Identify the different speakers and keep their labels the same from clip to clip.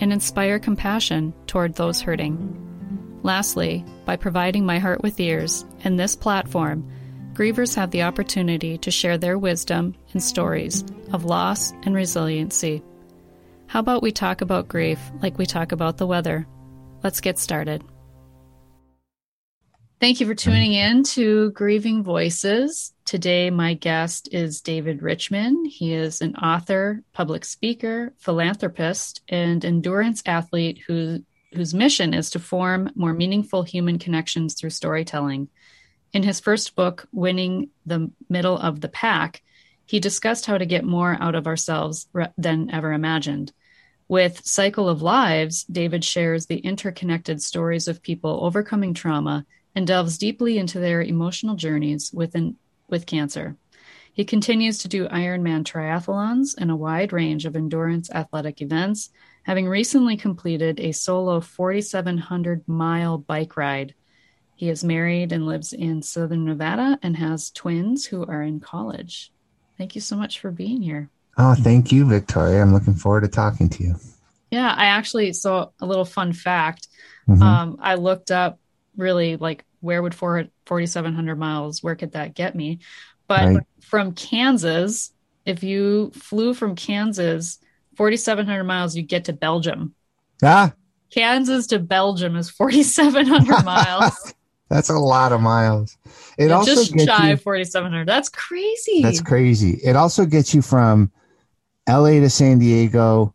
Speaker 1: and inspire compassion toward those hurting. Lastly, by providing my heart with ears and this platform, grievers have the opportunity to share their wisdom and stories of loss and resiliency. How about we talk about grief like we talk about the weather? Let's get started. Thank you for tuning in to Grieving Voices. Today, my guest is David Richman. He is an author, public speaker, philanthropist, and endurance athlete who, whose mission is to form more meaningful human connections through storytelling. In his first book, Winning the Middle of the Pack, he discussed how to get more out of ourselves than ever imagined. With Cycle of Lives, David shares the interconnected stories of people overcoming trauma and delves deeply into their emotional journeys within, with cancer. He continues to do Ironman triathlons and a wide range of endurance athletic events, having recently completed a solo 4,700 mile bike ride. He is married and lives in Southern Nevada and has twins who are in college. Thank you so much for being here.
Speaker 2: Oh, thank you, Victoria. I'm looking forward to talking to you.
Speaker 1: Yeah, I actually, so a little fun fact. Mm-hmm. Um, I looked up really like where would 4700 miles where could that get me? But right. from kansas if you flew from kansas 4700 miles you get to belgium.
Speaker 2: Ah.
Speaker 1: Kansas to belgium is 4700 miles.
Speaker 2: That's a lot of miles. It yeah, also
Speaker 1: just shy 4700 that's crazy.
Speaker 2: That's crazy. It also gets you from la to san diego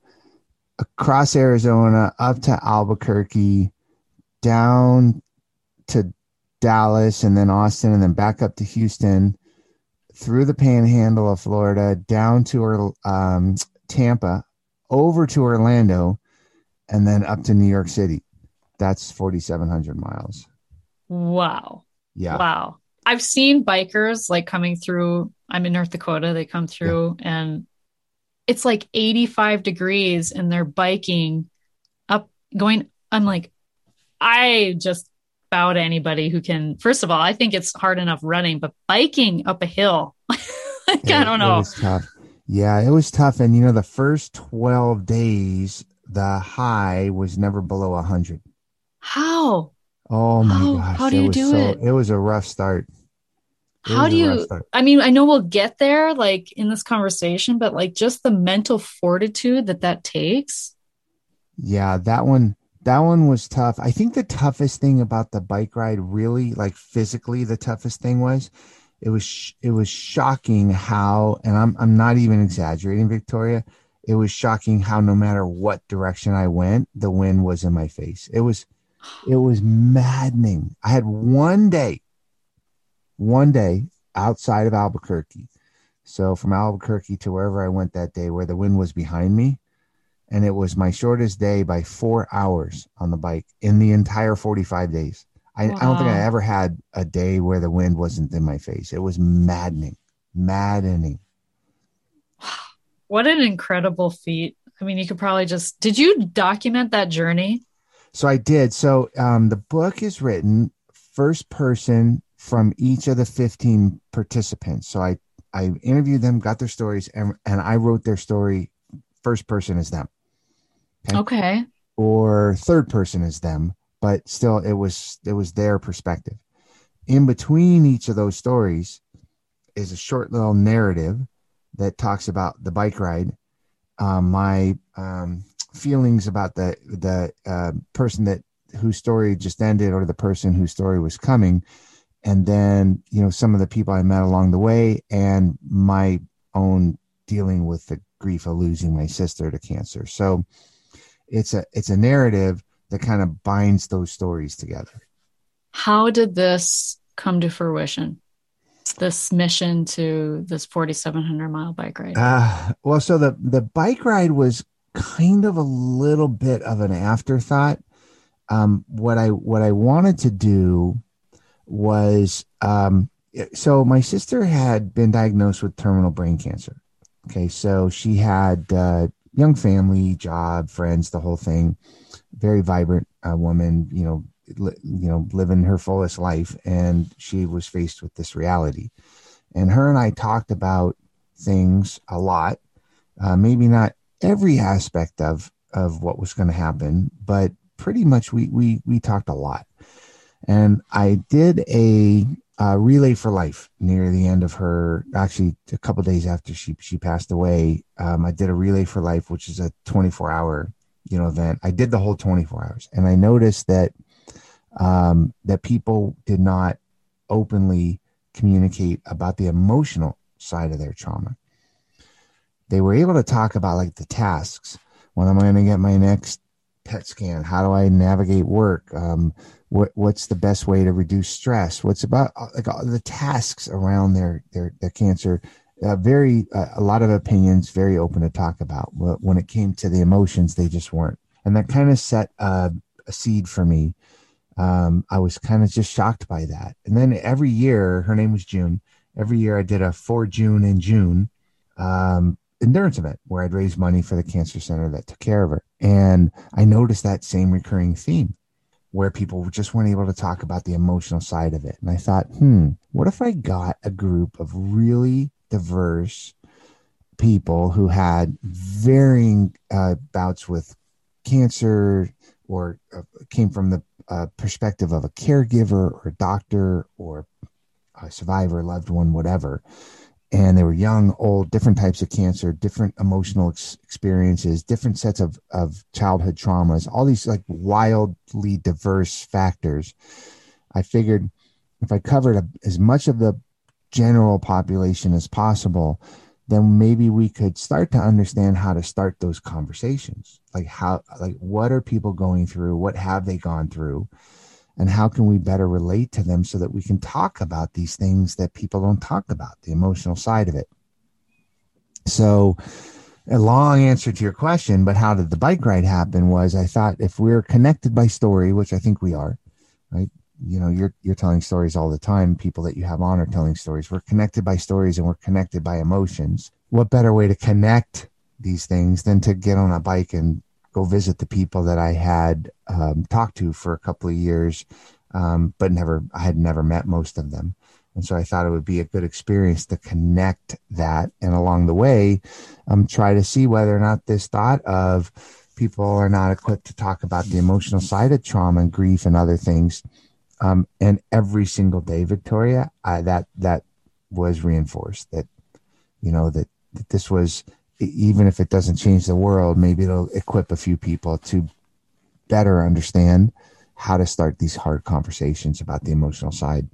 Speaker 2: across arizona up to albuquerque down to Dallas and then Austin and then back up to Houston through the panhandle of Florida down to um, Tampa over to Orlando and then up to New York City. That's 4,700 miles.
Speaker 1: Wow.
Speaker 2: Yeah.
Speaker 1: Wow. I've seen bikers like coming through. I'm in North Dakota. They come through yeah. and it's like 85 degrees and they're biking up, going. I'm like, I just bow to anybody who can. First of all, I think it's hard enough running, but biking up a hill, like, it, I don't know.
Speaker 2: It was tough. Yeah, it was tough. And you know, the first 12 days, the high was never below 100.
Speaker 1: How?
Speaker 2: Oh my
Speaker 1: how,
Speaker 2: gosh.
Speaker 1: How do you do
Speaker 2: so,
Speaker 1: it?
Speaker 2: It was a rough start.
Speaker 1: It how do you i mean i know we'll get there like in this conversation but like just the mental fortitude that that takes
Speaker 2: yeah that one that one was tough. I think the toughest thing about the bike ride, really, like physically, the toughest thing was it was it was shocking how, and I'm I'm not even exaggerating, Victoria. It was shocking how no matter what direction I went, the wind was in my face. It was it was maddening. I had one day, one day outside of Albuquerque. So from Albuquerque to wherever I went that day, where the wind was behind me, and it was my shortest day by four hours on the bike in the entire 45 days. I, wow. I, don't think I ever had a day where the wind wasn't in my face. It was maddening, maddening.
Speaker 1: What an incredible feat. I mean, you could probably just, did you document that journey?
Speaker 2: So I did. So um, the book is written first person from each of the 15 participants. So I, I interviewed them, got their stories, and, and I wrote their story first person as them.
Speaker 1: Okay.
Speaker 2: Or third person is them, but still it was it was their perspective. In between each of those stories is a short little narrative that talks about the bike ride, um, my um, feelings about the the uh, person that whose story just ended or the person whose story was coming, and then you know some of the people I met along the way and my own dealing with the grief of losing my sister to cancer. So it's a it's a narrative that kind of binds those stories together.
Speaker 1: How did this come to fruition? This mission to this 4,700 mile bike ride.
Speaker 2: Uh, well, so the the bike ride was kind of a little bit of an afterthought. um, what I what I wanted to do was um, so my sister had been diagnosed with terminal brain cancer. Okay, so she had uh, young family, job, friends, the whole thing. Very vibrant uh, woman, you know, li- you know, living her fullest life, and she was faced with this reality. And her and I talked about things a lot, uh, maybe not every aspect of of what was going to happen, but pretty much we we we talked a lot. And I did a, a relay for life near the end of her. Actually, a couple days after she she passed away, um, I did a relay for life, which is a 24 hour you know event. I did the whole 24 hours, and I noticed that um, that people did not openly communicate about the emotional side of their trauma. They were able to talk about like the tasks. When am I going to get my next PET scan? How do I navigate work? Um, what what's the best way to reduce stress? What's about uh, like the tasks around their their their cancer? Uh, very uh, a lot of opinions, very open to talk about. But when it came to the emotions, they just weren't, and that kind of set uh, a seed for me. Um, I was kind of just shocked by that. And then every year, her name was June. Every year, I did a for June in June um, endurance event where I'd raise money for the cancer center that took care of her. And I noticed that same recurring theme where people just weren't able to talk about the emotional side of it. And I thought, hmm, what if I got a group of really diverse people who had varying uh, bouts with cancer or uh, came from the uh, perspective of a caregiver or a doctor or a survivor, loved one, whatever. And they were young, old, different types of cancer, different emotional ex- experiences, different sets of, of childhood traumas, all these like wildly diverse factors. I figured if I covered a, as much of the general population as possible, then maybe we could start to understand how to start those conversations. Like how like what are people going through? What have they gone through? And how can we better relate to them so that we can talk about these things that people don't talk about, the emotional side of it. So a long answer to your question, but how did the bike ride happen was I thought if we're connected by story, which I think we are, right? you know you're you're telling stories all the time people that you have on are telling stories we're connected by stories and we're connected by emotions what better way to connect these things than to get on a bike and go visit the people that i had um, talked to for a couple of years um, but never i had never met most of them. And so i thought it would be a good experience to connect that and along the way um, try to see whether or not this thought of people are not equipped to talk about the emotional side of trauma and grief and other things um, and every single day, Victoria, I, that that was reinforced that you know that, that this was even if it doesn't change the world, maybe it'll equip a few people to better understand how to start these hard conversations about the emotional side.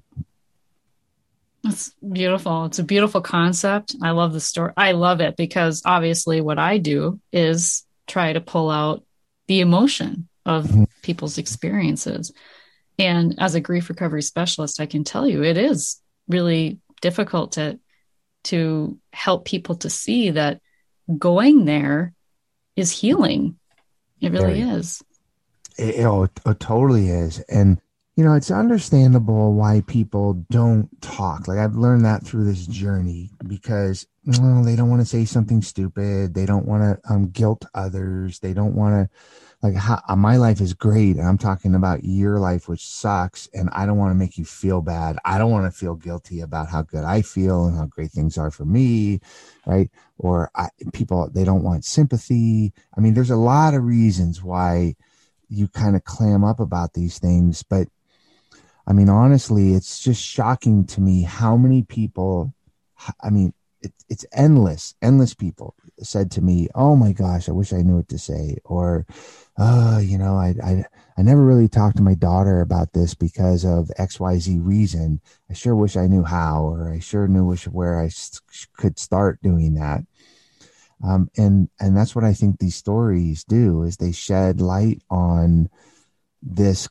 Speaker 1: That's beautiful. It's a beautiful concept. I love the story. I love it because obviously what I do is try to pull out the emotion of mm-hmm. people's experiences. And as a grief recovery specialist, I can tell you it is really difficult to to help people to see that going there is healing. It really is.
Speaker 2: It, it, oh, it totally is. And you know, it's understandable why people don't talk. Like I've learned that through this journey because well, they don't want to say something stupid. They don't want to um, guilt others. They don't want to like how, uh, my life is great and i'm talking about your life which sucks and i don't want to make you feel bad. I don't want to feel guilty about how good i feel and how great things are for me right? Or I, people they don't want sympathy. I mean there's a lot of reasons why you kind of clam up about these things but i mean honestly it's just shocking to me how many people i mean it, it's endless endless people said to me oh my gosh i wish i knew what to say or uh, you know, I, I, I never really talked to my daughter about this because of XYZ reason. I sure wish I knew how, or I sure knew wish where I could start doing that. Um, and, and that's what I think these stories do is they shed light on this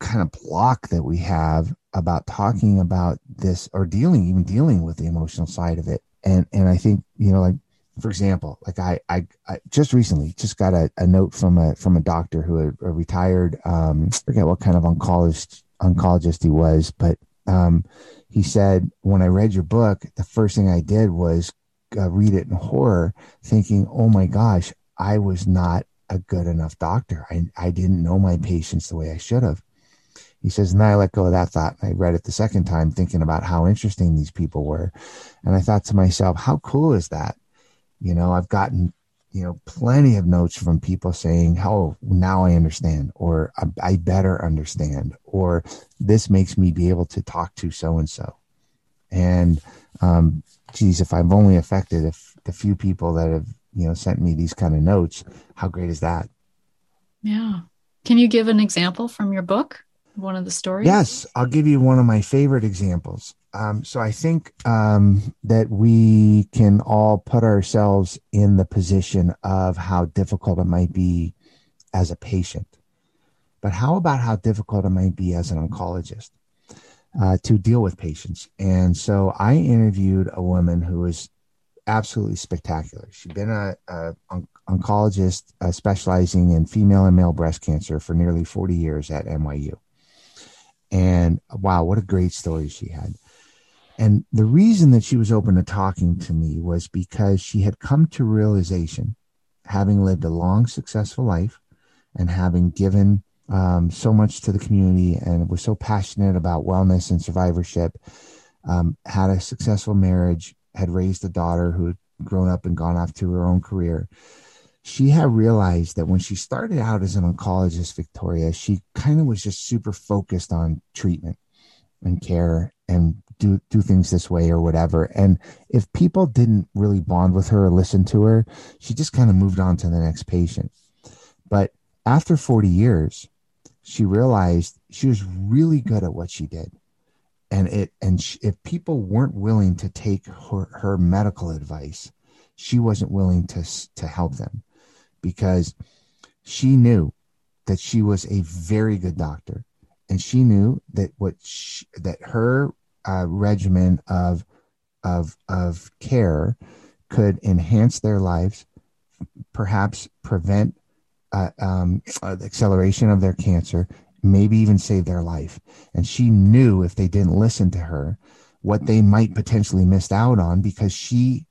Speaker 2: kind of block that we have about talking about this or dealing, even dealing with the emotional side of it. And, and I think, you know, like for example, like I, I, I just recently just got a, a, note from a from a doctor who a, a retired um, I forget what kind of oncologist oncologist he was, but um, he said when I read your book, the first thing I did was uh, read it in horror, thinking, "Oh my gosh, I was not a good enough doctor. I I didn't know my patients the way I should have." He says, and I let go of that thought. I read it the second time, thinking about how interesting these people were, and I thought to myself, "How cool is that?" You know, I've gotten you know plenty of notes from people saying, "Oh, now I understand," or "I better understand," or "This makes me be able to talk to so and so." And um, geez, if I've only affected if the few people that have you know sent me these kind of notes, how great is that?
Speaker 1: Yeah. Can you give an example from your book? One of the stories?
Speaker 2: Yes, I'll give you one of my favorite examples. Um, so I think um, that we can all put ourselves in the position of how difficult it might be as a patient. But how about how difficult it might be as an oncologist uh, to deal with patients? And so I interviewed a woman who was absolutely spectacular. She'd been a, a on- oncologist uh, specializing in female and male breast cancer for nearly 40 years at NYU. And wow, what a great story she had. And the reason that she was open to talking to me was because she had come to realization, having lived a long, successful life and having given um, so much to the community and was so passionate about wellness and survivorship, um, had a successful marriage, had raised a daughter who had grown up and gone off to her own career. She had realized that when she started out as an oncologist, Victoria, she kind of was just super focused on treatment and care and do do things this way or whatever. And if people didn't really bond with her or listen to her, she just kind of moved on to the next patient. But after 40 years, she realized she was really good at what she did. And it and she, if people weren't willing to take her, her medical advice, she wasn't willing to to help them because she knew that she was a very good doctor and she knew that what she, that her uh, regimen of of of care could enhance their lives, perhaps prevent uh, um, uh, the acceleration of their cancer, maybe even save their life. And she knew if they didn't listen to her, what they might potentially missed out on because she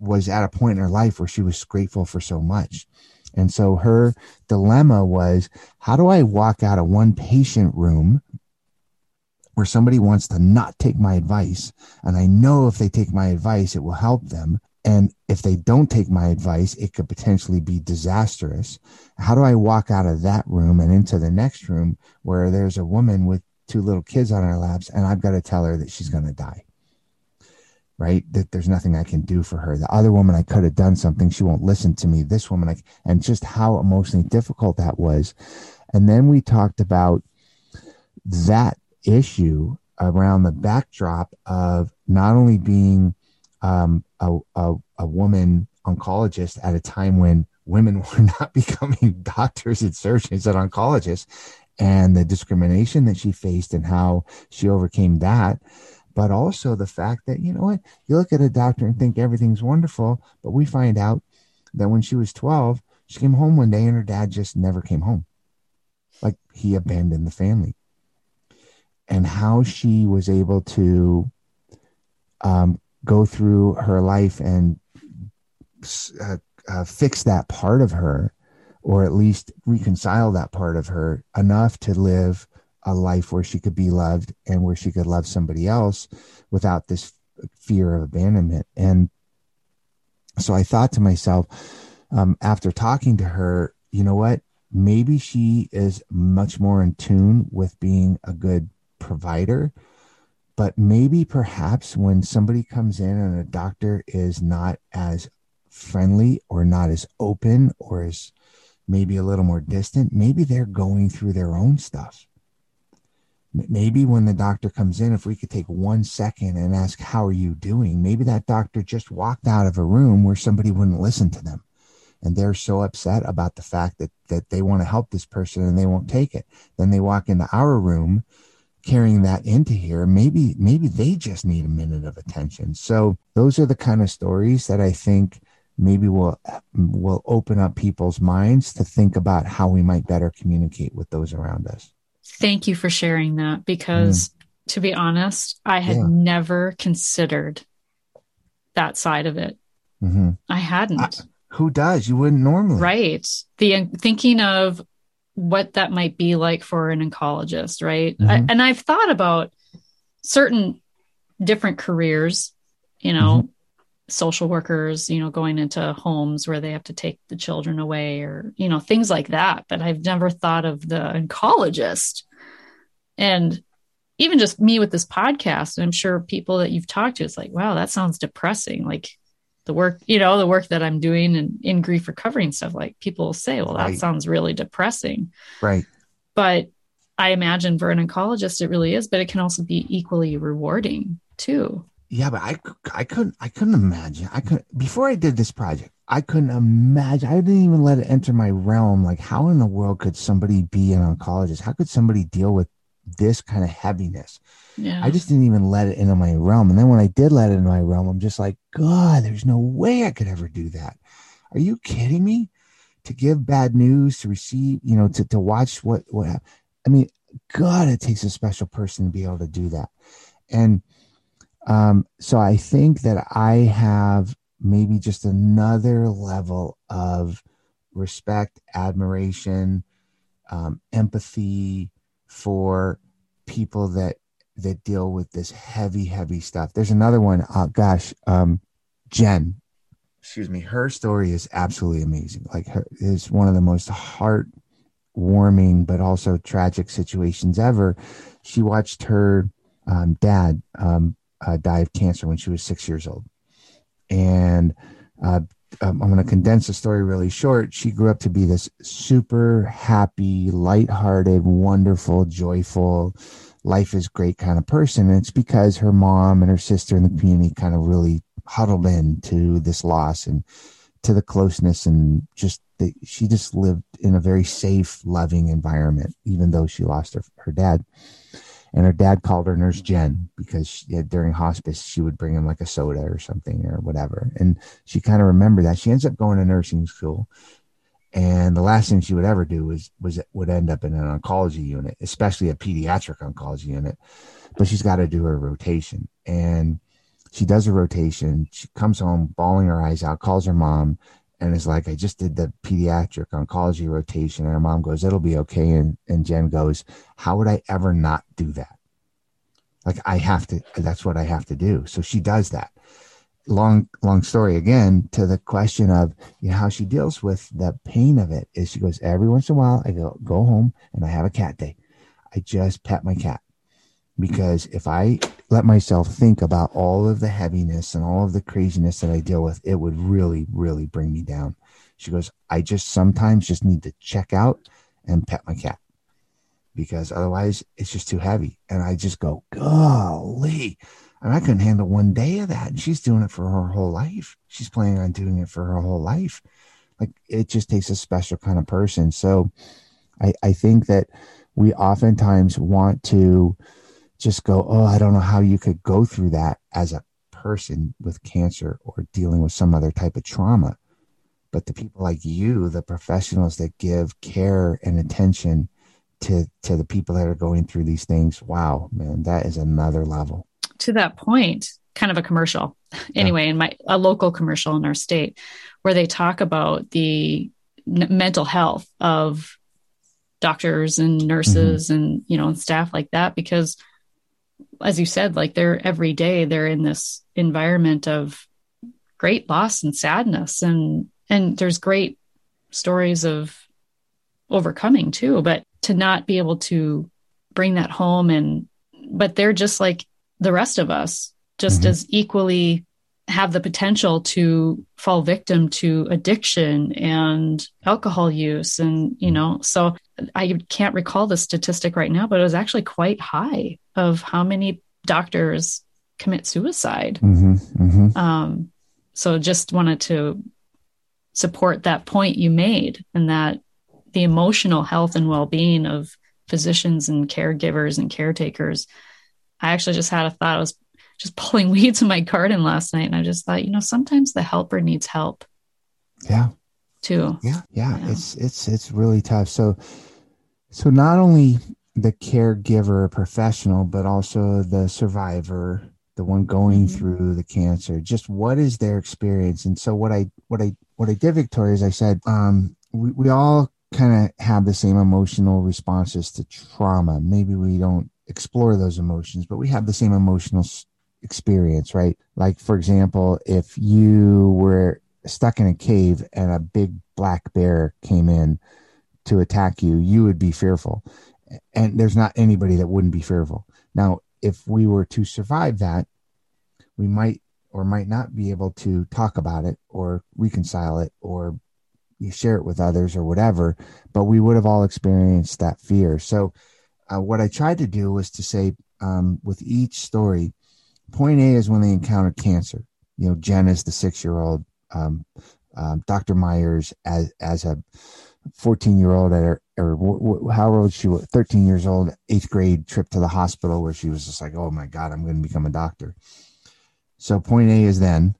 Speaker 2: was at a point in her life where she was grateful for so much. And so her dilemma was how do I walk out of one patient room where somebody wants to not take my advice? And I know if they take my advice, it will help them. And if they don't take my advice, it could potentially be disastrous. How do I walk out of that room and into the next room where there's a woman with two little kids on her laps and I've got to tell her that she's going to die? right? That there's nothing I can do for her. The other woman, I could have done something. She won't listen to me. This woman, I, and just how emotionally difficult that was. And then we talked about that issue around the backdrop of not only being um, a, a, a woman oncologist at a time when women were not becoming doctors and surgeons and oncologists and the discrimination that she faced and how she overcame that but also the fact that, you know what, you look at a doctor and think everything's wonderful, but we find out that when she was 12, she came home one day and her dad just never came home. Like he abandoned the family. And how she was able to um, go through her life and uh, uh, fix that part of her, or at least reconcile that part of her enough to live a life where she could be loved and where she could love somebody else without this fear of abandonment. And so I thought to myself, um, after talking to her, you know what? Maybe she is much more in tune with being a good provider. But maybe perhaps when somebody comes in and a doctor is not as friendly or not as open or is maybe a little more distant, maybe they're going through their own stuff. Maybe when the doctor comes in if we could take one second and ask how are you doing? Maybe that doctor just walked out of a room where somebody wouldn't listen to them. And they're so upset about the fact that that they want to help this person and they won't take it. Then they walk into our room carrying that into here maybe maybe they just need a minute of attention so those are the kind of stories that i think maybe will will open up people's minds to think about how we might better communicate with those around us.
Speaker 1: Thank you for sharing that because mm. to be honest, I had yeah. never considered that side of it. Mm-hmm. I hadn't. I,
Speaker 2: who does? You wouldn't normally.
Speaker 1: Right. The thinking of what that might be like for an oncologist, right? Mm-hmm. I, and I've thought about certain different careers, you know, mm-hmm. social workers, you know, going into homes where they have to take the children away or, you know, things like that. But I've never thought of the oncologist. And even just me with this podcast, and I'm sure people that you've talked to, it's like, wow, that sounds depressing. Like the work, you know, the work that I'm doing and in grief recovery and stuff, like people will say, well, that right. sounds really depressing.
Speaker 2: Right.
Speaker 1: But I imagine for an oncologist, it really is, but it can also be equally rewarding too.
Speaker 2: Yeah, but I, I couldn't, I couldn't imagine. I could before I did this project, I couldn't imagine. I didn't even let it enter my realm. Like, how in the world could somebody be an oncologist? How could somebody deal with this kind of heaviness? Yeah. I just didn't even let it into my realm. And then when I did let it into my realm, I'm just like, God, there's no way I could ever do that. Are you kidding me? To give bad news, to receive, you know, to, to watch what, what, I mean, God, it takes a special person to be able to do that. And um, so I think that I have maybe just another level of respect, admiration, um, empathy for people that that deal with this heavy, heavy stuff. There's another one. Oh gosh, um, Jen. Excuse me. Her story is absolutely amazing. Like her is one of the most heartwarming, but also tragic situations ever. She watched her um, dad um, uh, die of cancer when she was six years old, and uh, um, I'm going to condense the story really short. She grew up to be this super happy, lighthearted, wonderful, joyful life is great kind of person. And it's because her mom and her sister in the community kind of really huddled in to this loss and to the closeness and just she just lived in a very safe, loving environment, even though she lost her, her dad. And her dad called her Nurse Jen because she during hospice, she would bring him like a soda or something or whatever. And she kind of remembered that. She ends up going to nursing school. And the last thing she would ever do was was would end up in an oncology unit especially a pediatric oncology unit. But she's got to do her rotation. And she does a rotation. She comes home bawling her eyes out calls her mom and is like i just did the pediatric oncology rotation and her mom goes it'll be okay. And and jen goes how would i ever not do that? Like i have to that's what i have to do. So she does that. Long long story again to the question of you know how she deals with the pain of it is she goes every once in a while i go go home and i have a cat day. I just pet my cat because if i let myself think about all of the heaviness and all of the craziness that i deal with it would really really bring me down she goes i just sometimes just need to check out and pet my cat because otherwise it's just too heavy and i just go golly and I couldn't handle one day of that. And she's doing it for her whole life. She's planning on doing it for her whole life. Like it just takes a special kind of person. So I, I think that we oftentimes want to just go, Oh, I don't know how you could go through that as a person with cancer or dealing with some other type of trauma. But the people like you, the professionals that give care and attention to to the people that are going through these things, wow, man, that is another level
Speaker 1: to that point, kind of a commercial anyway, yeah. in my a local commercial in our state, where they talk about the n- mental health of doctors and nurses mm-hmm. and you know and staff like that because as you said like they're every day they're in this environment of great loss and sadness and and there's great stories of overcoming too but to not be able to bring that home and but they're just like the rest of us just mm-hmm. as equally have the potential to fall victim to addiction and alcohol use and you know so i can't recall the statistic right now but it was actually quite high of how many doctors commit suicide mm-hmm, mm-hmm. Um, so just wanted to support that point you made and that the emotional health and well-being of physicians and caregivers and caretakers I actually just had a thought. I was just pulling weeds in my garden last night, and I just thought, you know, sometimes the helper needs help.
Speaker 2: Yeah.
Speaker 1: Too.
Speaker 2: Yeah, yeah. Yeah. It's it's it's really tough. So so not only the caregiver professional, but also the survivor, the one going mm-hmm. through the cancer. Just what is their experience? And so what I what I what I did, Victoria, is I said, um, we, we all kind of have the same emotional responses to trauma. Maybe we don't explore those emotions, but we have the same emotional experience, right? Like, for example, if you were stuck in a cave and a big black bear came in to attack you, you would be fearful. And there's not anybody that wouldn't be fearful. Now, if we were to survive that, we might or might not be able to talk about it or reconcile it or you share it with others or whatever, but we would have all experienced that fear. So, uh, what I tried to do was to say um, with each story, point A is when they encountered cancer. You know, Jen is the six year old, um, um, Dr. Myers as, as a 14 year old at her, or how old she was, 13 years old, eighth grade trip to the hospital where she was just like, oh my God, I'm going to become a doctor. So point A is then,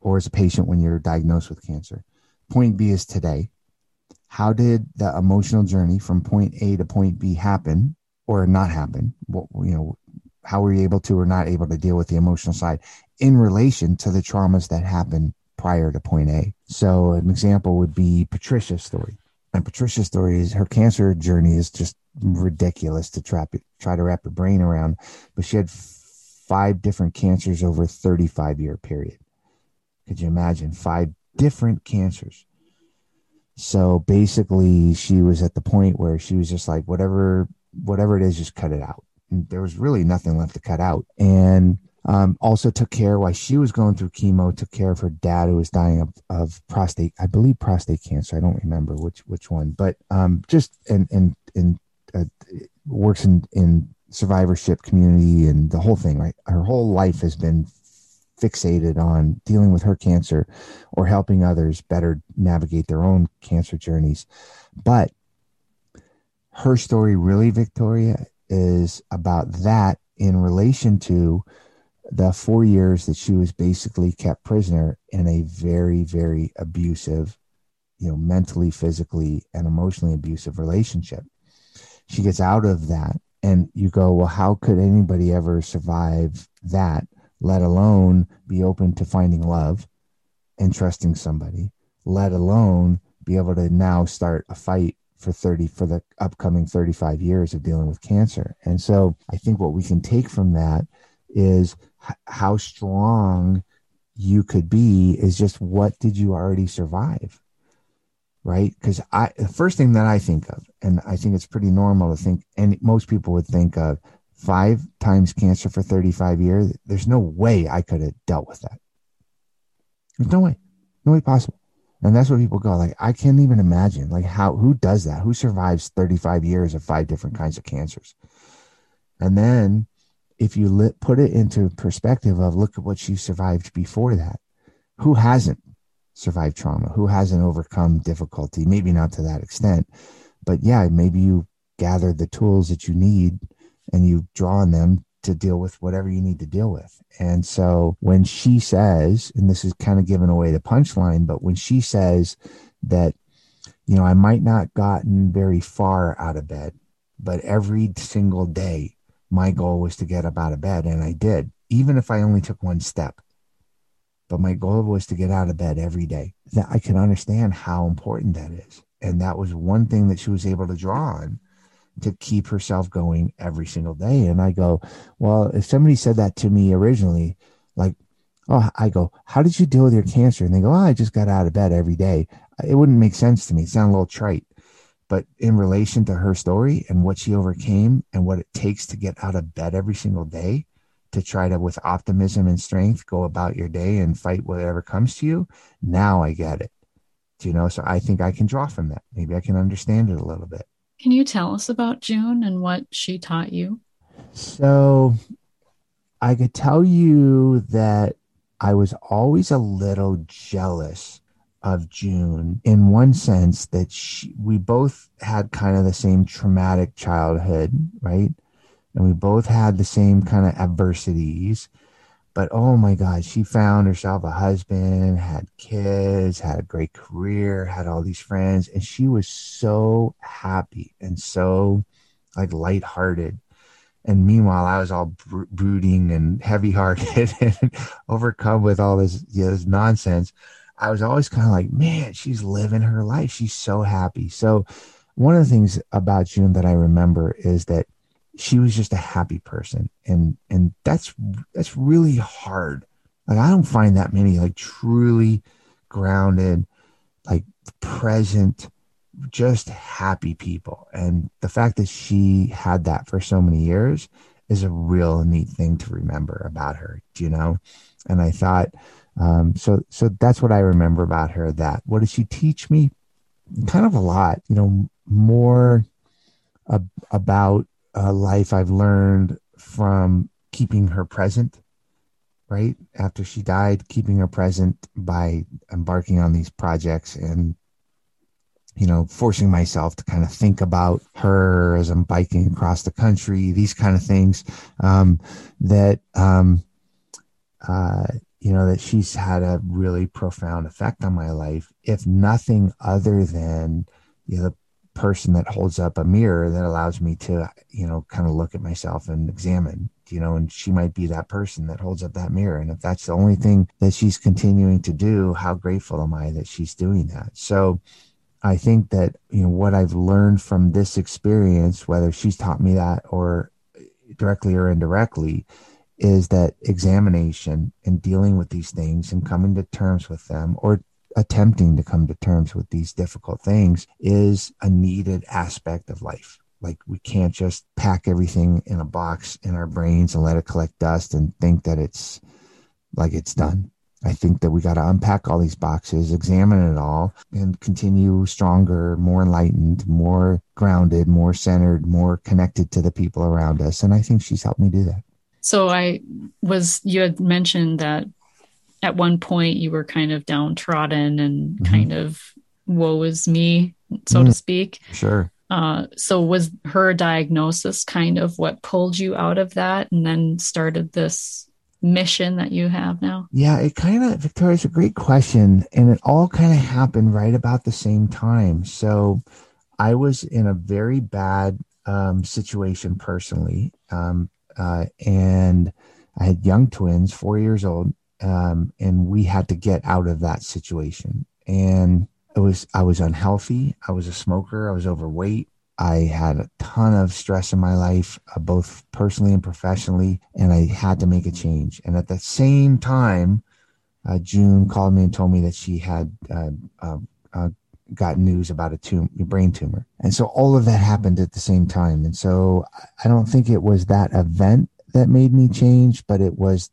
Speaker 2: or as a patient when you're diagnosed with cancer. Point B is today. How did the emotional journey from point A to point B happen or not happen? What, you know, how were you able to or not able to deal with the emotional side in relation to the traumas that happened prior to point A? So an example would be Patricia's story. And Patricia's story is her cancer journey is just ridiculous to try, try to wrap your brain around. But she had five different cancers over a 35 year period. Could you imagine five different cancers? So basically, she was at the point where she was just like, whatever, whatever it is, just cut it out. There was really nothing left to cut out. And um, also took care while she was going through chemo, took care of her dad who was dying of, of prostate, I believe prostate cancer. I don't remember which, which one, but um, just, and, and, and uh, works in, in survivorship community and the whole thing, right? Her whole life has been fixated on dealing with her cancer or helping others better navigate their own cancer journeys. But her story, really, Victoria, is about that in relation to the four years that she was basically kept prisoner in a very, very abusive, you know, mentally, physically, and emotionally abusive relationship. She gets out of that, and you go, well, how could anybody ever survive that? let alone be open to finding love and trusting somebody, let alone be able to now start a fight for 30 for the upcoming 35 years of dealing with cancer. And so I think what we can take from that is h- how strong you could be is just what did you already survive? Right? Because I the first thing that I think of, and I think it's pretty normal to think, and most people would think of five times cancer for 35 years, there's no way I could have dealt with that. There's no way, no way possible. And that's what people go like, I can't even imagine like how, who does that? Who survives 35 years of five different kinds of cancers? And then if you put it into perspective of look at what she survived before that, who hasn't survived trauma? Who hasn't overcome difficulty? Maybe not to that extent, but yeah, maybe you gathered the tools that you need and you draw on them to deal with whatever you need to deal with. And so when she says, and this is kind of giving away the punchline, but when she says that, you know, I might not gotten very far out of bed, but every single day my goal was to get up out of bed and I did, even if I only took one step. But my goal was to get out of bed every day. That I can understand how important that is. And that was one thing that she was able to draw on to keep herself going every single day. And I go, well, if somebody said that to me originally, like, oh, I go, how did you deal with your cancer? And they go, oh, I just got out of bed every day. It wouldn't make sense to me. It sounds a little trite. But in relation to her story and what she overcame and what it takes to get out of bed every single day to try to, with optimism and strength, go about your day and fight whatever comes to you, now I get it. You know, so I think I can draw from that. Maybe I can understand it a little bit.
Speaker 1: Can you tell us about June and what she taught you?
Speaker 2: So I could tell you that I was always a little jealous of June in one sense that she, we both had kind of the same traumatic childhood, right? And we both had the same kind of adversities. But oh my God, she found herself a husband, had kids, had a great career, had all these friends, and she was so happy and so like lighthearted. And meanwhile, I was all brooding and heavy-hearted and overcome with all this, you know, this nonsense. I was always kind of like, man, she's living her life. She's so happy. So, one of the things about June that I remember is that she was just a happy person. And and that's that's really hard. Like i don't find that many like truly grounded like present just happy people. And the fact that she had that for so many years is a real neat thing to remember about her you know? And i thought um, so so that's what i remember about her that what did she teach me? Kind of a lot you know more ab- about uh, life I've learned from keeping her present, right? After she died, keeping her present by embarking on these projects and, you know, forcing myself to kind of think about her as I'm biking across the country, these kind of things um, that, um, uh, you know, that she's had a really profound effect on my life, if nothing other than, you know, the person that holds up a mirror that allows me to, you know, kind of look at myself and examine, you know, and she might be that person that holds up that mirror. And if that's the only thing that she's continuing to do, how grateful am I that she's doing that? So I think that, you know, what I've learned from this experience, whether she's taught me that or directly or indirectly, is that examination and dealing with these things and coming to terms with them or attempting to come to terms with these difficult things is a needed aspect of life. Like we can't just pack everything in a box in our brains and let it collect dust and think that it's like it's done. I think that we got to unpack all these boxes, examine it all, and continue stronger, more enlightened, more grounded, more centered, more connected to the people around us. And I think she's helped me do that.
Speaker 1: So I was, you had mentioned that at one point you were kind of downtrodden and mm-hmm. kind of woe is me, so mm, to speak.
Speaker 2: Sure.
Speaker 1: Uh, so was her diagnosis kind of what pulled you out of that and then started this mission that you have now?
Speaker 2: Yeah, it kind of, Victoria, it's a great question. And it all kind of happened right about the same time. So I was in a very bad um, situation personally. Um, uh, and I had young twins, four years old, um, and we had to get out of that situation. And it was I was unhealthy. I was a smoker. I was overweight. I had a ton of stress in my life, uh, both personally and professionally, and I had to make a change. And at the same time, uh, June called me and told me that she had uh, uh, uh got news about a, tum- a brain tumor. And so all of that happened at the same time. And so I don't think it was that event that made me change, but it was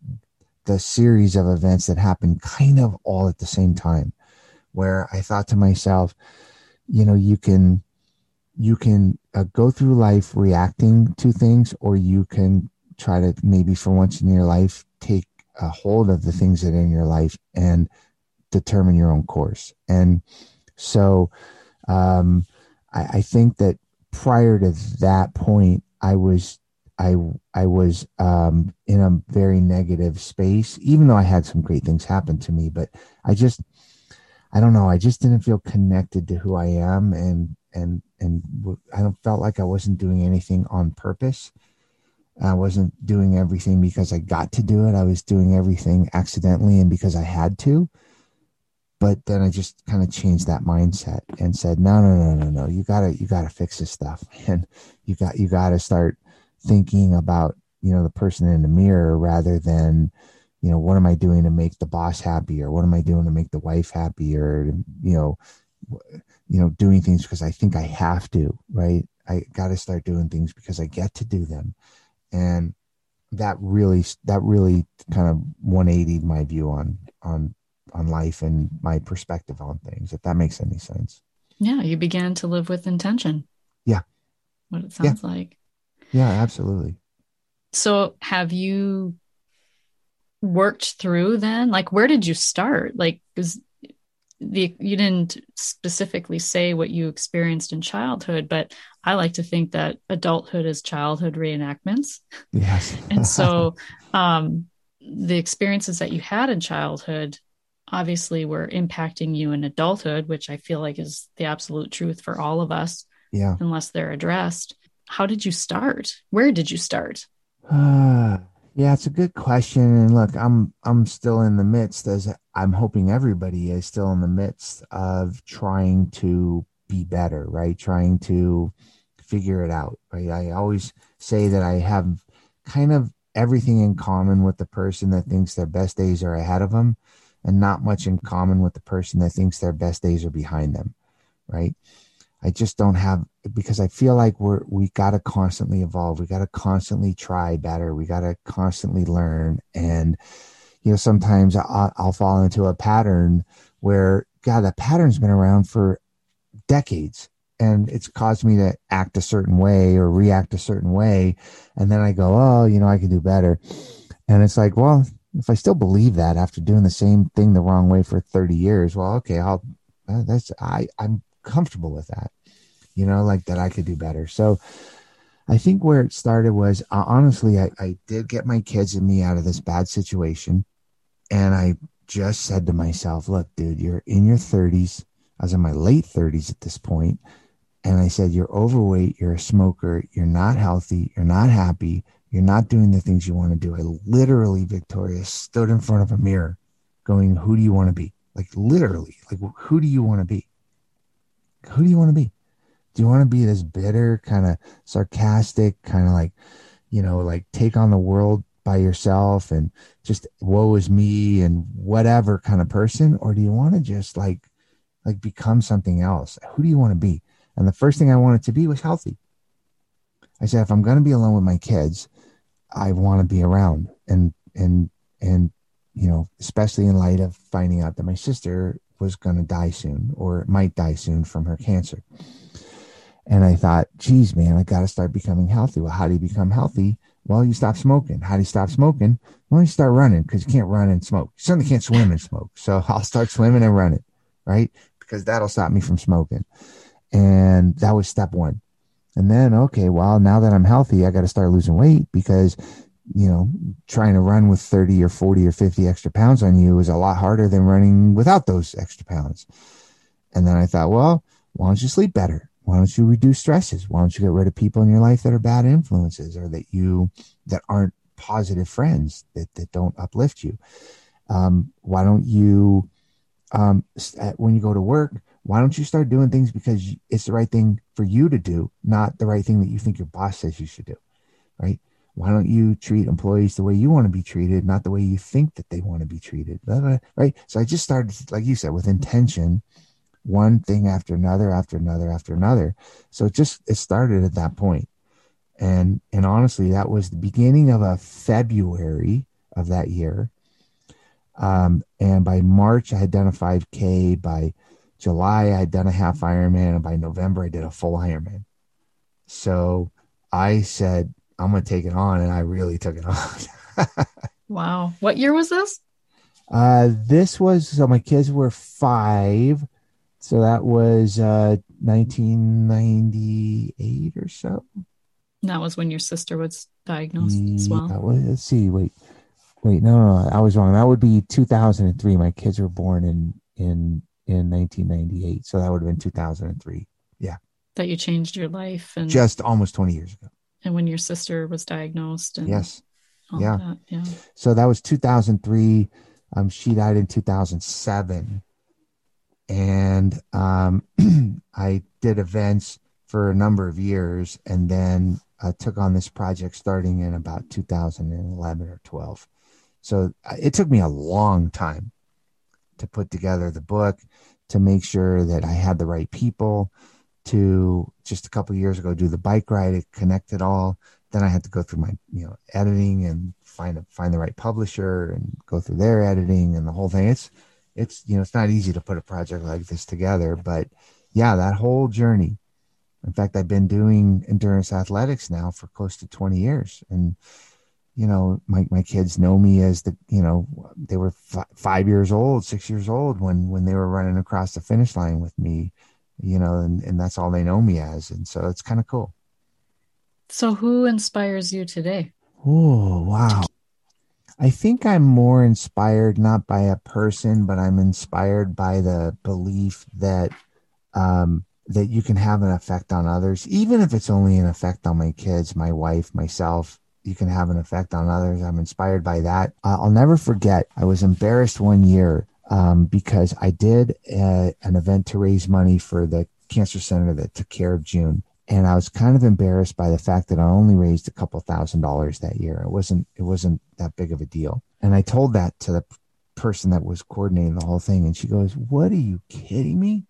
Speaker 2: the series of events that happened kind of all at the same time where I thought to myself, you know, you can you can uh, go through life reacting to things or you can try to maybe for once in your life take a hold of the things that are in your life and determine your own course. And so um, I, I think that prior to that point, I was I I was um, in a very negative space, even though I had some great things happen to me. But I just I don't know. I just didn't feel connected to who I am, and and and I felt like I wasn't doing anything on purpose. I wasn't doing everything because I got to do it. I was doing everything accidentally and because I had to. But then I just kind of changed that mindset and said, no, no, no, no, no. You gotta, you gotta fix this stuff, and you got, you gotta start thinking about you know the person in the mirror rather than you know what am i doing to make the boss happy or what am i doing to make the wife happy or you know you know doing things because i think i have to right? I got to start doing things because i get to do them. And that really that really kind of 180 my view on on on life and my perspective on things if that makes any sense.
Speaker 1: Yeah you began to live with intention.
Speaker 2: Yeah.
Speaker 1: What it sounds yeah. like
Speaker 2: yeah, absolutely.
Speaker 1: So have you worked through then? Like where did you start? Like because the you didn't specifically say what you experienced in childhood, but I like to think that adulthood is childhood reenactments.
Speaker 2: Yes.
Speaker 1: and so um the experiences that you had in childhood obviously were impacting you in adulthood, which I feel like is the absolute truth for all of us.
Speaker 2: Yeah.
Speaker 1: Unless they're addressed. How did you start? Where did you start?
Speaker 2: Uh, yeah, it's a good question. And look, I'm I'm still in the midst as I'm hoping everybody is still in the midst of trying to be better, right? Trying to figure it out. Right. I always say that I have kind of everything in common with the person that thinks their best days are ahead of them and not much in common with the person that thinks their best days are behind them. Right. I just don't have because I feel like we're we got to constantly evolve. We got to constantly try better. We got to constantly learn. And you know, sometimes I'll, I'll fall into a pattern where God, that pattern's been around for decades, and it's caused me to act a certain way or react a certain way. And then I go, oh, you know, I can do better. And it's like, well, if I still believe that after doing the same thing the wrong way for 30 years, well, okay, I'll, uh, that's, I, I'm comfortable with that, you know, like that I could do better. So I think where it started was uh, honestly, I, I did get my kids and me out of this bad situation. And I just said to myself, look, dude, you're in your 30s. I was in my late 30s at this point, And I said, you're overweight. You're a smoker. You're not healthy. You're not happy. You're not doing the things you want to do. I literally, Victoria, stood in front of a mirror going, who do you want to be? Like literally, like who do you want to be? who do you want to be? Do you want to be this bitter, kind of sarcastic, kind of like, you know, like take on the world by yourself and just woe is me and whatever kind of person? Or do you want to just like, like become something else? Who do you want to be? And the first thing I wanted to be was healthy. I said, if I'm going to be alone with my kids, I want to be around and, and, and, you know, especially in light of finding out that my sister was going to die soon or might die soon from her cancer. And I thought, geez, man, I got to start becoming healthy. Well, how do you become healthy? Well, you stop smoking. How do you stop smoking? Well, you start running because you can't run and smoke. You certainly can't swim and smoke. So I'll start swimming and running, right? Because that'll stop me from smoking. And that was step one. And then, okay, well, now that I'm healthy, I got to start losing weight because you know, trying to run with 30 or 40 or 50 extra pounds on you is a lot harder than running without those extra pounds. And then I thought, well, why don't you sleep better? Why don't you reduce stresses? Why don't you get rid of people in your life that are bad influences or that you, that aren't positive friends that, that don't uplift you? Um, why don't you, um, when you go to work, why don't you start doing things because it's the right thing for you to do, not the right thing that you think your boss says you should do, right? why don't you treat employees the way you want to be treated, not the way you think that they want to be treated? Right. So I just started, like you said, with intention, one thing after another, after another, after another. So it just, it started at that. And, and honestly, that was the beginning of a February of that year. Um, and by March, I had done a 5K. By July, I had done a half Ironman. And by November, I did a full Ironman. So I said, I'm going to take it on. And I really took it on.
Speaker 1: wow. What year was this?
Speaker 2: Uh, this was, so my kids were five. So that was uh, 1998 or so.
Speaker 1: That was when your sister was diagnosed as well.
Speaker 2: Was, let's see. Wait, wait. No, no, no, I was wrong. That would be 2003. My kids were born in in in 1998, so that would have been 2003. Yeah.
Speaker 1: That you changed your life and
Speaker 2: just almost 20 years ago
Speaker 1: and when your sister was diagnosed and
Speaker 2: yes yeah that, yeah so that was 2003 um she died in 2007 and um i did events for a number of years and then uh, took on this project starting in about 2011 or 12 so uh, it took me a long time to put together the book to make sure that i had the right people to just a couple years ago do the bike ride it all. Then i had to go through my you know editing and find a, find the right publisher and go through their editing and the whole thing. It's it's you know it's not easy to put a project like this together but yeah that whole journey in fact i've been doing endurance athletics now for close to 20 years and you know my, my kids know me as the you know they were f- five years old six years old when when they were running across the finish line with me you know, and, and that's all they know me as. And so it's kind of cool.
Speaker 1: So who inspires you today?
Speaker 2: Oh, wow. I think I'm more inspired not by a person, but I'm inspired by the belief that um, that you can have an effect on others, even if it's only an effect on my kids, my wife, myself. You can have an effect on others. I'm inspired by that. Uh, I'll never forget. I was embarrassed one year um, because I did a, an event to raise money for the cancer center that took care of June, and I was kind of embarrassed by the fact that I only raised a couple thousand dollars that year. It wasn't it wasn't that big of a deal, and I told that to the person that was coordinating the whole thing, and she goes, "What are you kidding me?"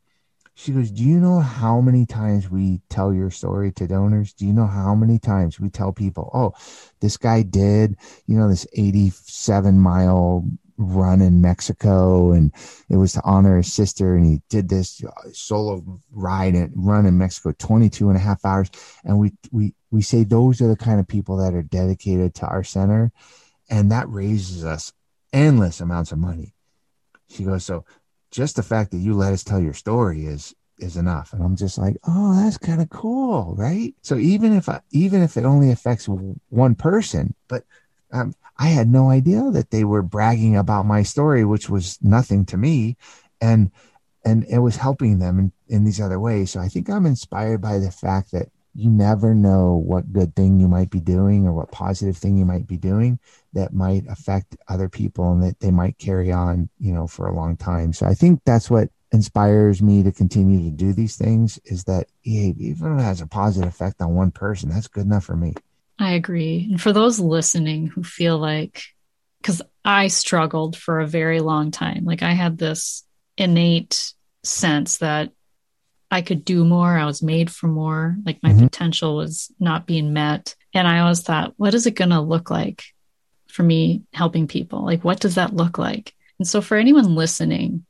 Speaker 2: She goes, Do you know how many times we tell your story to donors? Do you know how many times we tell people, oh, this guy did, you know, this 87 mile run in Mexico and it was to honor his sister and he did this uh, solo ride and run in Mexico 22 and a half hours. And we we we say those are the kind of people that are dedicated to our center and that raises us endless amounts of money. She goes so just the fact that you let us tell your story is is enough. And i'm just like oh that's kind of cool right? So even if I, even if it only affects one person but um, i had no idea that they were bragging about my story which was nothing to me and and it was helping them in, in these other ways so i think i'm inspired by the fact that you never know what good thing you might be doing or what positive thing you might be doing that might affect other people and that they might carry on, you know, for a long time. So I think that's what inspires me to continue to do these things is that hey, even if it has a positive effect on one person, that's good enough for me.
Speaker 1: I agree. And for those listening who feel like, because I struggled for a very long time, like I had this innate sense that I could do more. I was made for more. Like my mm-hmm. potential was not being met. And I always thought, what is it going to look like for me helping people? Like, what does that look like? And so, for anyone listening,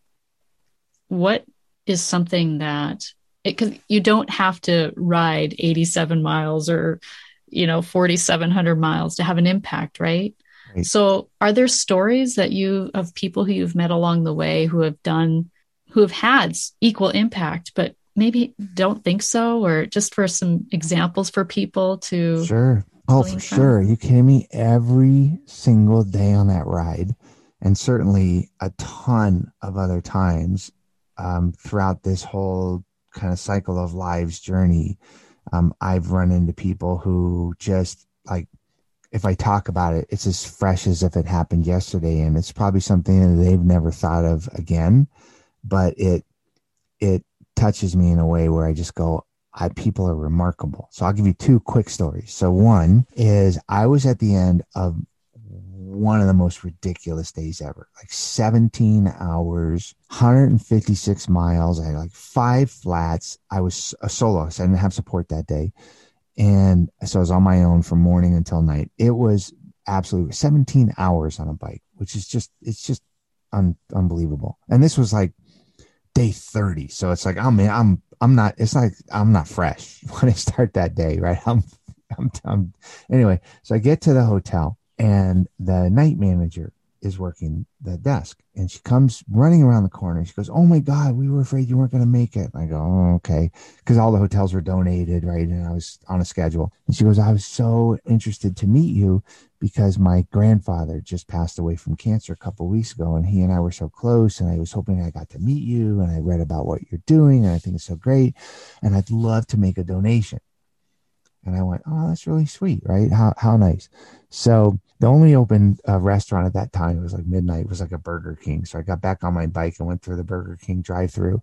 Speaker 1: what is something that it because you don't have to ride 87 miles or you know 4700 miles to have an impact right? right. So are there stories that you of people who you've met along the way who have done who have had equal impact but maybe don't think so? Or just for some examples for people to
Speaker 2: sure. Oh for from? sure. You kidding me every single day on that ride and certainly a ton of other times um, throughout this whole kind of cycle of lives journey um, i've run into people who just like if i talk about it it's as fresh as if it happened yesterday and it's probably something that they've never thought of again but it it touches me in a way where I just go, I, people are remarkable. So I'll give you two quick stories. So one is I was at the end of one of the most ridiculous days ever, like 17 hours, 156 miles. I had like five flats. I was a solo, so I didn't have support that day. And so I was on my own from morning until night. It was absolutely 17 hours on a bike, which is just, it's just un, unbelievable. And this was like day 30. So it's like, oh man, I'm, I'm not, it's like, I'm not fresh when I start that day, right? I'm, I'm, I'm, anyway, so I get to the hotel and the night manager is working the desk and she comes running around the corner. She goes, Oh my God, we were afraid you weren't going to make it. I go, Oh, okay. Cause all the hotels were donated, right? And I was on a schedule. And she goes, I was so interested to meet you because my grandfather just passed away from cancer a couple weeks ago and he and I were so close and I was hoping I got to meet you and I read about what you're doing and I think it's so great. And I'd love to make a donation. And I went, Oh, that's really sweet, right? How, how nice. So the only open uh, restaurant at that time, was like midnight, was like a Burger King. So I got back on my bike and went through the Burger King drive through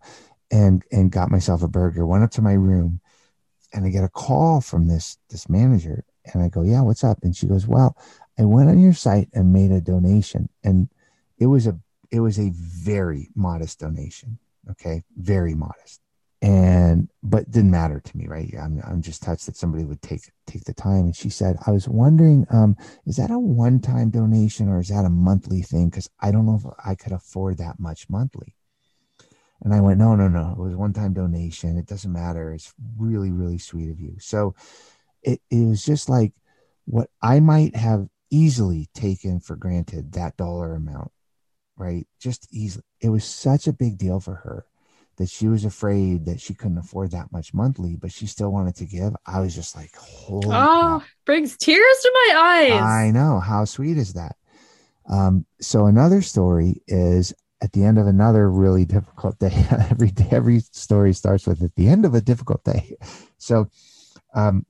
Speaker 2: and, and got myself a burger, went up to my room and I get a call from this, this manager and I go, yeah, what's up? And she goes, well, I went on your site and made a donation and it was a, it was a very modest donation. Okay. Very modest and but didn't matter to me right? I'm, I'm just touched that somebody would take take the time. And she said i was wondering um is that a one-time donation or is that a monthly thing? Because i don't know if i could afford that much monthly. And i went no no no. It was one-time donation. It doesn't matter. It's really really sweet of you. So it, it was just like what i might have easily taken for granted that dollar amount right? Just easily. It was such a big deal for her that she was afraid that she couldn't afford that much monthly, but she still wanted to give. I was just like, holy
Speaker 1: oh, crap. brings tears to my eyes.
Speaker 2: I know. How sweet is that? Um, so another story is at the end of another really difficult day. every day, every story starts with at the end of a difficult day. So, um,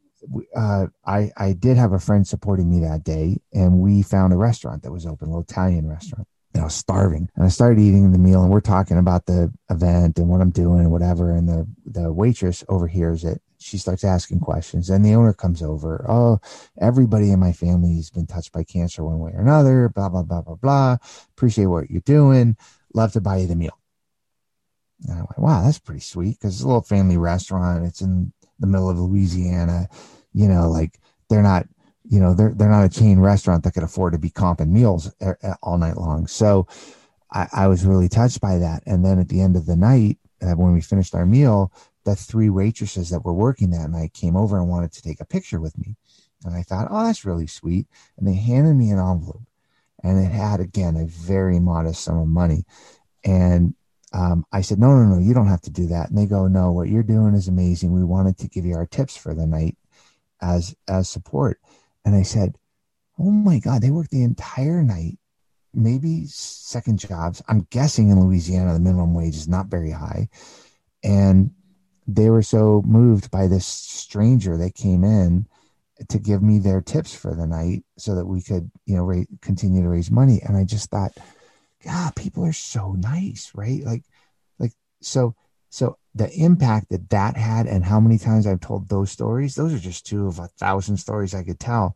Speaker 2: uh, I I did have a friend supporting me that day, and we found a restaurant that was open, a little Italian restaurant. I was starving, and I started eating the meal, and we're talking about the event and what I'm doing and whatever. And the the waitress overhears it. She starts asking questions, and the owner comes over. Oh, everybody in my family has been touched by cancer one way or another. Blah blah blah blah blah. Appreciate what you're doing. Love to buy you the meal. And I went, wow, that's pretty sweet because it's a little family restaurant. It's in the middle of Louisiana you know, like they're not, you know, they're they're not a chain restaurant that could afford to be comping meals all night long. So I, I was really touched by that. And then at the end of the night, uh, when we finished our meal, the three waitresses that were working that night came over and wanted to take a picture with me. And I thought, oh, that's really sweet. And they handed me an envelope, and it had again a very modest sum of money. And um, I said, no, no, no, you don't have to do that. And they go, no, what you're doing is amazing. We wanted to give you our tips for the night as as support. And I said, "Oh my God, they worked the entire night, maybe second jobs. I'm guessing in Louisiana the minimum wage is not very high, and they were so moved by this stranger that came in to give me their tips for the night so that we could, you know, ra- continue to raise money. And I just thought, God, people are so nice, right? Like, like so." So the impact that that had and how many times I've told those stories, those are just two of a thousand stories I could tell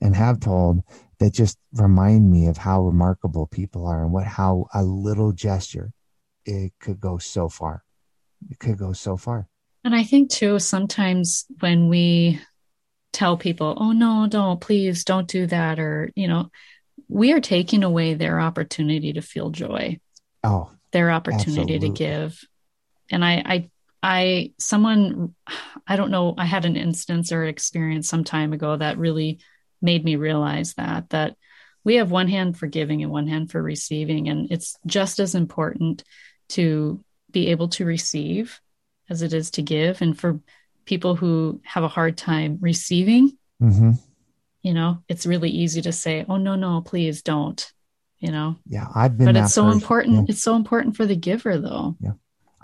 Speaker 2: and have told that just remind me of how remarkable people are and what, how a little gesture, it could go so far. It could go so far.
Speaker 1: And I think too, sometimes when we tell people, oh no, don't, please don't do that, or, you know, we are taking away their opportunity to feel joy.
Speaker 2: Oh,
Speaker 1: their opportunity absolutely. to give and I, I, I, someone, I don't know, I had an instance or experience some time ago that really made me realize that, that we have one hand for giving and one hand for receiving. And it's just as important to be able to receive as it is to give. And for people who have a hard time receiving, mm-hmm. you know, it's really easy to say, oh, no, no, please don't, you know?
Speaker 2: Yeah. I've been,
Speaker 1: but it's so person. important. Yeah. It's so important for the giver though.
Speaker 2: Yeah.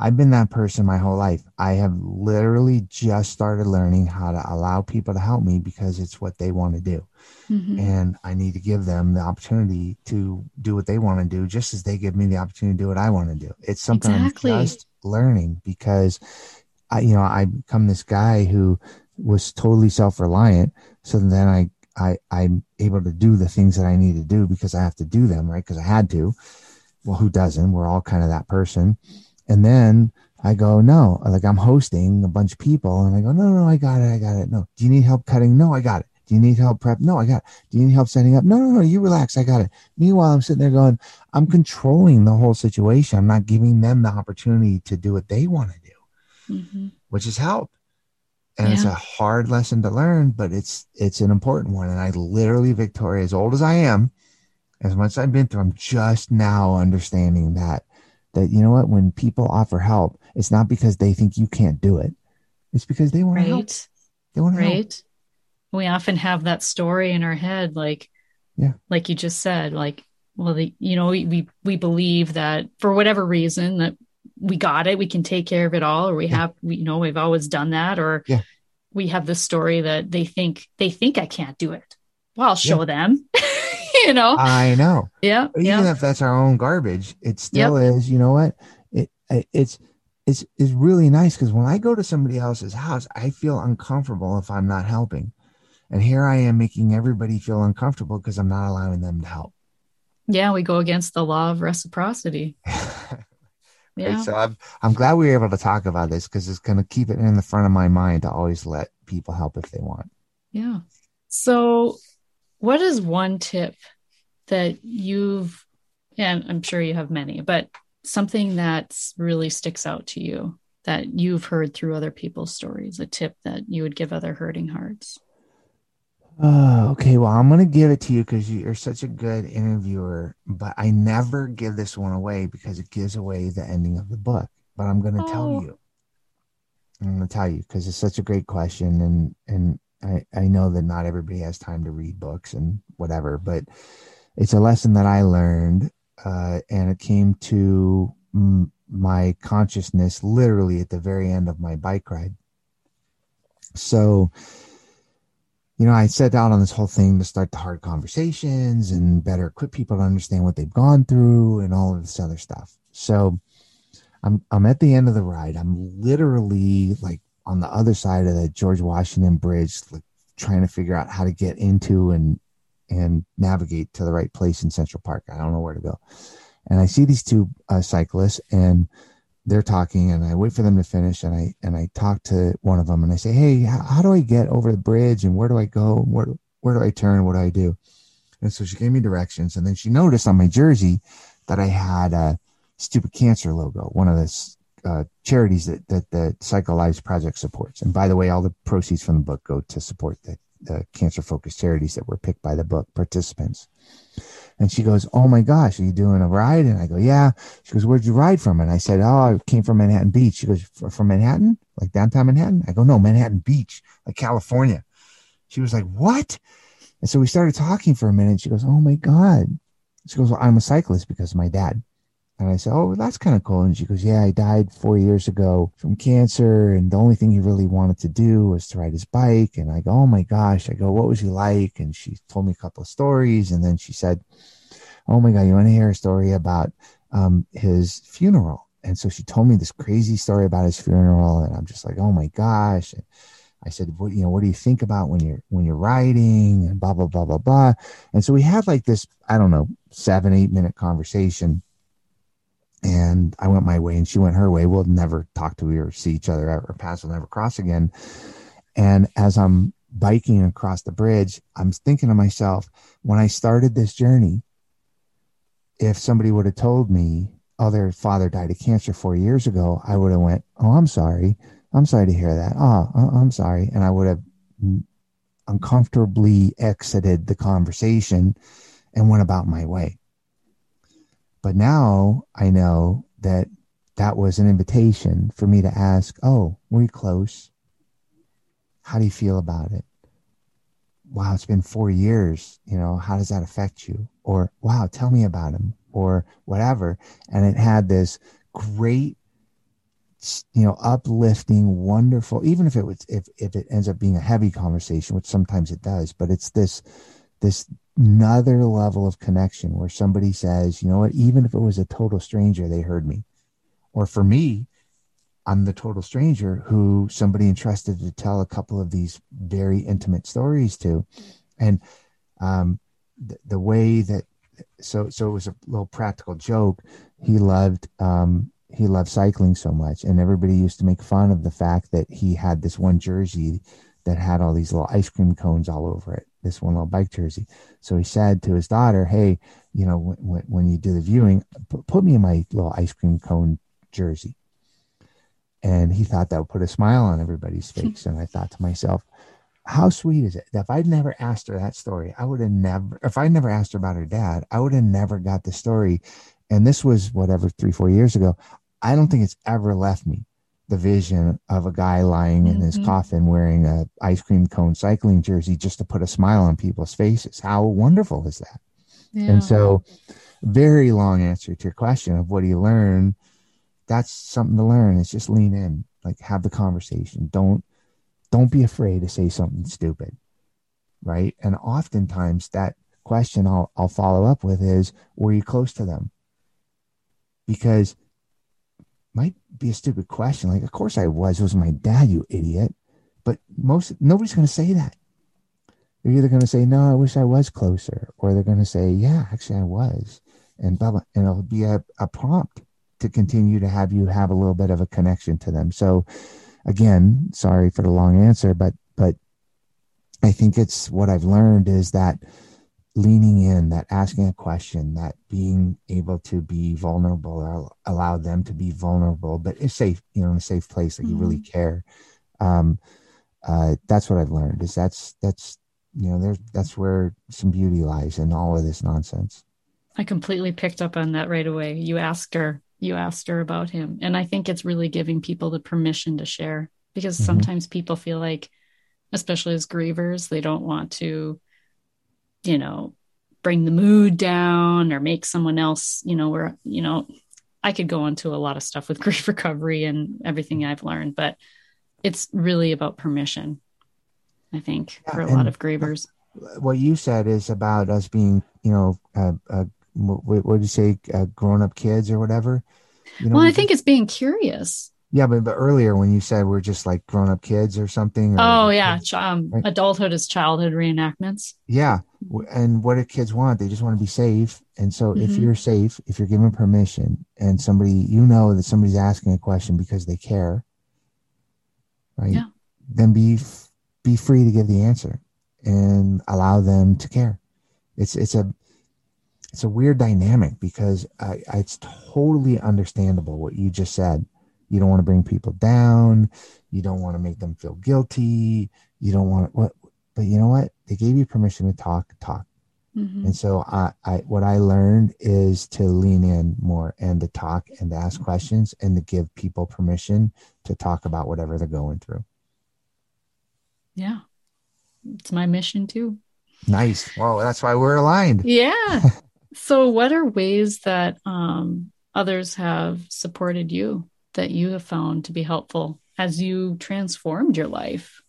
Speaker 2: I've been that person my whole life. I have literally just started learning how to allow people to help me because it's what they want to do. Mm-hmm. And I need to give them the opportunity to do what they want to do, just as they give me the opportunity to do what I want to do. It's something exactly. I'm just learning because I, you know, I become this guy who was totally self reliant. So then I, I, I'm able to do the things that I need to do because I have to do them, right? Because I had to. Well, who doesn't? We're all kind of that person and then I go, no, like I'm hosting a bunch of people. And I go, no, no, I got it. I got it. No. Do you need help cutting? No, I got it. Do you need help prep? No, I got it. Do you need help setting up? No, no, no, you relax. I got it. Meanwhile, I'm sitting there going, I'm controlling the whole situation. I'm not giving them the opportunity to do what they want to do, mm-hmm. which is help. And yeah. it's a hard lesson to learn, but it's it's an important one. And I literally, Victoria, as old as I am, as much as I've been through, I'm just now understanding that that you know what when people offer help it's not because they think you can't do it it's because they want right. to help they want right help.
Speaker 1: we often have that story in our head like
Speaker 2: yeah
Speaker 1: like you just said like well the you know we we, we believe that for whatever reason that we got it we can take care of it all or we yeah. have we you know we've always done that or
Speaker 2: yeah.
Speaker 1: we have the story that they think they think i can't do it well i'll show yeah. them you know
Speaker 2: i know
Speaker 1: yeah
Speaker 2: even
Speaker 1: yeah.
Speaker 2: if that's our own garbage it still yep. is you know what it, it's it's it's really nice because when i go to somebody else's house i feel uncomfortable if i'm not helping and here i am making everybody feel uncomfortable because i'm not allowing them to help
Speaker 1: yeah we go against the law of reciprocity
Speaker 2: yeah. Right? so I'm, I'm glad we were able to talk about this because it's going to keep it in the front of my mind to always let people help if they want
Speaker 1: yeah so what is one tip that you've, and I'm sure you have many, but something that really sticks out to you that you've heard through other people's stories, a tip that you would give other hurting hearts?
Speaker 2: Oh, okay. Well, I'm going to give it to you because you're such a good interviewer, but I never give this one away because it gives away the ending of the book. But I'm going to oh. tell you. I'm going to tell you because it's such a great question, and and I, I know that not everybody has time to read books and whatever, but it's a lesson that I learned, uh, and it came to m- my consciousness literally at the very end of my bike ride. So, you know, I set out on this whole thing to start the hard conversations and better equip people to understand what they've gone through and all of this other stuff. So, I'm I'm at the end of the ride. I'm literally like on the other side of the George Washington Bridge, like trying to figure out how to get into and and navigate to the right place in Central Park. I don't know where to go. And I see these two uh, cyclists and they're talking and I wait for them to finish and I and I talk to one of them and I say, "Hey, how, how do I get over the bridge and where do I go? Where where do I turn? What do I do?" And so she gave me directions and then she noticed on my jersey that I had a stupid cancer logo, one of the uh, charities that that the Cycle Lives Project supports. And by the way, all the proceeds from the book go to support the, the cancer focused charities that were picked by the book participants. And she goes, Oh my gosh, are you doing a ride? And I go, Yeah. She goes, Where'd you ride from? And I said, Oh, I came from Manhattan Beach. She goes, From Manhattan? Like downtown Manhattan? I go, No, Manhattan Beach, like California. She was like, What? And so we started talking for a minute. She goes, Oh my God. She goes, Well, I'm a cyclist because of my dad. And I said, Oh, that's kind of cool. And she goes, Yeah, I died four years ago from cancer. And the only thing he really wanted to do was to ride his bike. And I go, Oh my gosh. I go, What was he like? And she told me a couple of stories. And then she said, Oh my God, you want to hear a story about um, his funeral? And so she told me this crazy story about his funeral. And I'm just like, Oh my gosh. And I said, what, you know, what do you think about when you're, when you're riding and blah, blah, blah, blah, blah. And so we had like this, I don't know, seven, eight minute conversation and I went my way and she went her way. We'll never talk to or see each other or paths will never cross again. And as I'm biking across the bridge, I'm thinking to myself, when I started this journey, if somebody would have told me, oh, their father died of cancer four years ago, I would have went, oh, I'm sorry. I'm sorry to hear that. Oh, I'm sorry. And I would have uncomfortably exited the conversation and went about my way. But now I know that that was an invitation for me to ask, Oh, were you close? How do you feel about it? Wow, it's been four years. You know, how does that affect you? Or, wow, tell me about him or whatever. And it had this great, you know, uplifting, wonderful, even if it was, if, if it ends up being a heavy conversation, which sometimes it does, but it's this, this another level of connection where somebody says, you know what, even if it was a total stranger, they heard me. Or for me, I'm the total stranger who somebody entrusted to tell a couple of these very intimate stories to. And um, the, the way that, so, so it was a little practical joke. He loved, um, he loved cycling so much. And everybody used to make fun of the fact that he had this one jersey that had all these little ice cream cones all over it this one little bike jersey. So he said to his daughter, "Hey, you know, when, when you do the viewing, put me in my little ice cream cone jersey." And he thought that would put a smile on everybody's face. and I thought to myself, how sweet is it that if I'd never asked her that story, I would have never, if I'd never asked her about her dad, I would have never got the story. And this was whatever, three, four years ago. I don't think it's ever left me the vision of a guy lying in mm-hmm. his coffin wearing a ice cream cone cycling jersey just to put a smile on people's faces. How wonderful is that? Yeah. And so, very long answer to your question of what do you learn? That's something to learn. It's just lean in, like have the conversation. Don't don't be afraid to say something stupid, right? And oftentimes that question I'll I'll follow up with is, were you close to them? Because might be a stupid question. Like, of course I was. It was my dad, you idiot. But most nobody's going to say that. They're either going to say, "No, I wish I was closer," or they're going to say, "Yeah, actually I was," and blah blah. And it'll be a, a prompt to continue to have you have a little bit of a connection to them. So, again, sorry for the long answer, but but I think it's what I've learned is that leaning in, that asking a question, that being able to be vulnerable or allow them to be vulnerable, but it's safe, you know, in a safe place, like mm-hmm. you really mm-hmm. care. Um, uh, that's what I've learned is that's, that's, you know, there's, that's where some beauty lies in all of this nonsense.
Speaker 1: I completely picked up on that right away. You asked her, you asked her about him. And I think it's really giving people the permission to share because mm-hmm. sometimes people feel like, especially as grievers, they don't want to you know, bring the mood down or make someone else, you know, where, you know, I could go into a lot of stuff with grief recovery and everything I've learned, but it's really about permission, I think, yeah, for a lot of grievers.
Speaker 2: What you said is about us being, you know, uh, uh, what, what did you say, uh, grown up kids or whatever?
Speaker 1: You know, well, I think it's being curious.
Speaker 2: Yeah, but, but earlier when you said we're just like grown up kids or something. Or,
Speaker 1: oh yeah, um, right? adulthood is childhood reenactments.
Speaker 2: Yeah, and what do kids want? They just want to be safe. And so, mm-hmm. if you're safe, if you're given permission, and somebody you know that somebody's asking a question because they care, right? Yeah. Then be be free to give the answer and allow them to care. It's it's a it's a weird dynamic because I, I, it's totally understandable what you just said you don't want to bring people down. You don't want to make them feel guilty. You don't want to, what, but you know what? They gave you permission to talk, talk. Mm-hmm. And so I, I, what I learned is to lean in more and to talk and to ask questions and to give people permission to talk about whatever they're going through.
Speaker 1: Yeah. It's my mission too.
Speaker 2: Nice. Well, that's why we're aligned.
Speaker 1: Yeah. so what are ways that um, others have supported you? That you have found to be helpful as you transformed your life?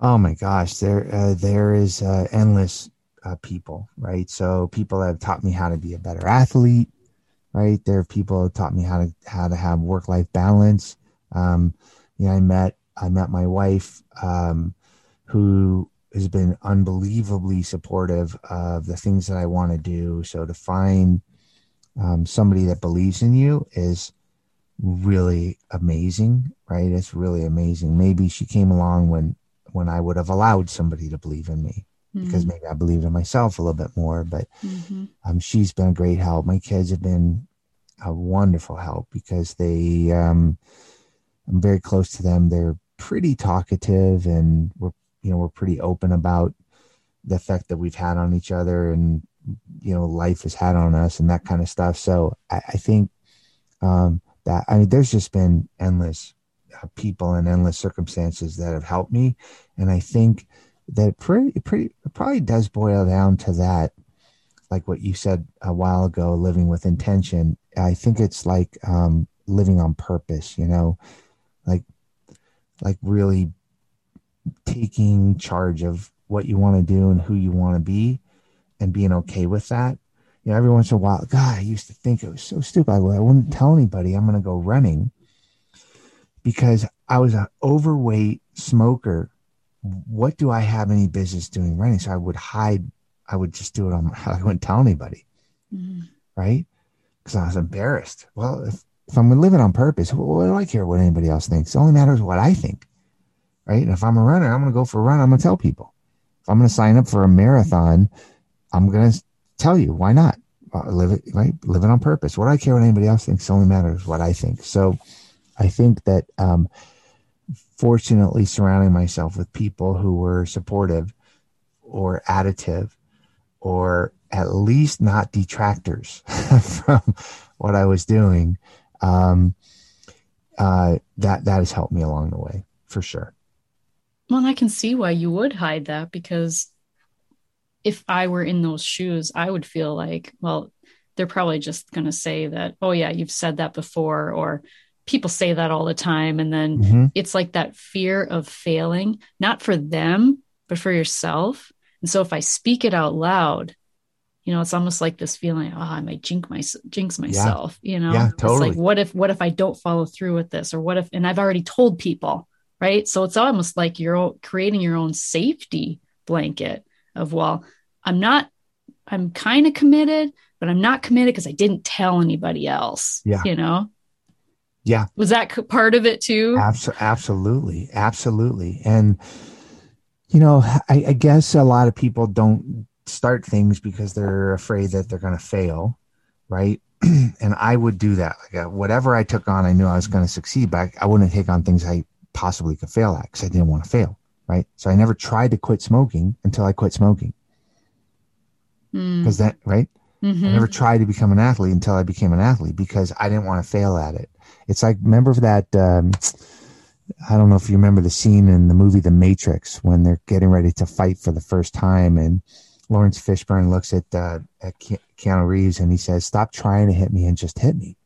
Speaker 2: Oh my gosh, there uh, there is uh, endless uh, people, right? So people have taught me how to be a better athlete, right? There are people who taught me how to how to have work life balance. Um, you know, I met I met my wife, um, who has been unbelievably supportive of the things that I want to do. So to find um, somebody that believes in you is really amazing, right? It's really amazing. Maybe she came along when when I would have allowed somebody to believe in me mm-hmm. because maybe I believed in myself a little bit more. But mm-hmm. um, she's been a great help. My kids have been a wonderful help because they, um, I'm very close to them. They're pretty talkative and we're, you know, we're pretty open about the effect that we've had on each other and, you know, life has had on us and that kind of stuff. So I, I think, um, that I mean, there's just been endless uh, people and endless circumstances that have helped me, and I think that pretty pretty it probably does boil down to that, like what you said a while ago, living with intention. I think it's like um, living on purpose, you know, like like really taking charge of what you want to do and who you want to be and being okay with that you know, every once in a while, God, I used to think it was so stupid. I, wouldn't tell anybody I'm going to go running because I was an overweight smoker. What do I have any business doing running? So I would hide. I would just do it on. My, I wouldn't tell anybody, mm-hmm. right? Because I was embarrassed. Well, if, if I'm living on purpose, what do I care what anybody else thinks? It only matters what I think, right? And if I'm a runner, I'm going to go for a run. I'm going to tell people. If I'm going to sign up for a marathon, I'm going to tell you why not? Uh, live it right? Live it on purpose. What i care what anybody else thinks? Only matters what i think. So i think that um, fortunately surrounding myself with people who were supportive or additive or at least not detractors from what i was doing um, uh, that that has helped me along the way for sure.
Speaker 1: Well i can see why you would hide that because if I were in those shoes, I would feel like, well, they're probably just going to say that, oh, yeah, you've said that before, or people say that all the time. And then mm-hmm. it's like that fear of failing, not for them, but for yourself. And so if I speak it out loud, you know, it's almost like this feeling, oh, I might jinx, my, jinx myself, yeah. you know,
Speaker 2: yeah, totally.
Speaker 1: it's like, what if, what if I don't follow through with this? Or what if, and I've already told people, right? So it's almost like you're creating your own safety blanket of, well, I'm not, I'm kind of committed, but I'm not committed because I didn't tell anybody else.
Speaker 2: Yeah.
Speaker 1: You know?
Speaker 2: Yeah.
Speaker 1: Was that part of it too?
Speaker 2: Abs- absolutely. Absolutely. And, you know, I, I guess a lot of people don't start things because they're afraid that they're going to fail. Right. and I would do that. Like uh, whatever I took on, I knew I was going to succeed, but I, I wouldn't take on things I possibly could fail at because I didn't want to fail. Right. So I never tried to quit smoking until I quit smoking because mm. that right mm-hmm. i never tried to become an athlete until i became an athlete because i didn't want to fail at it it's like remember that um, i don't know if you remember the scene in the movie the matrix when they're getting ready to fight for the first time and Laurence Fishburne looks at uh, at Keanu Reeves and he says, "Stop trying to hit me and just hit me."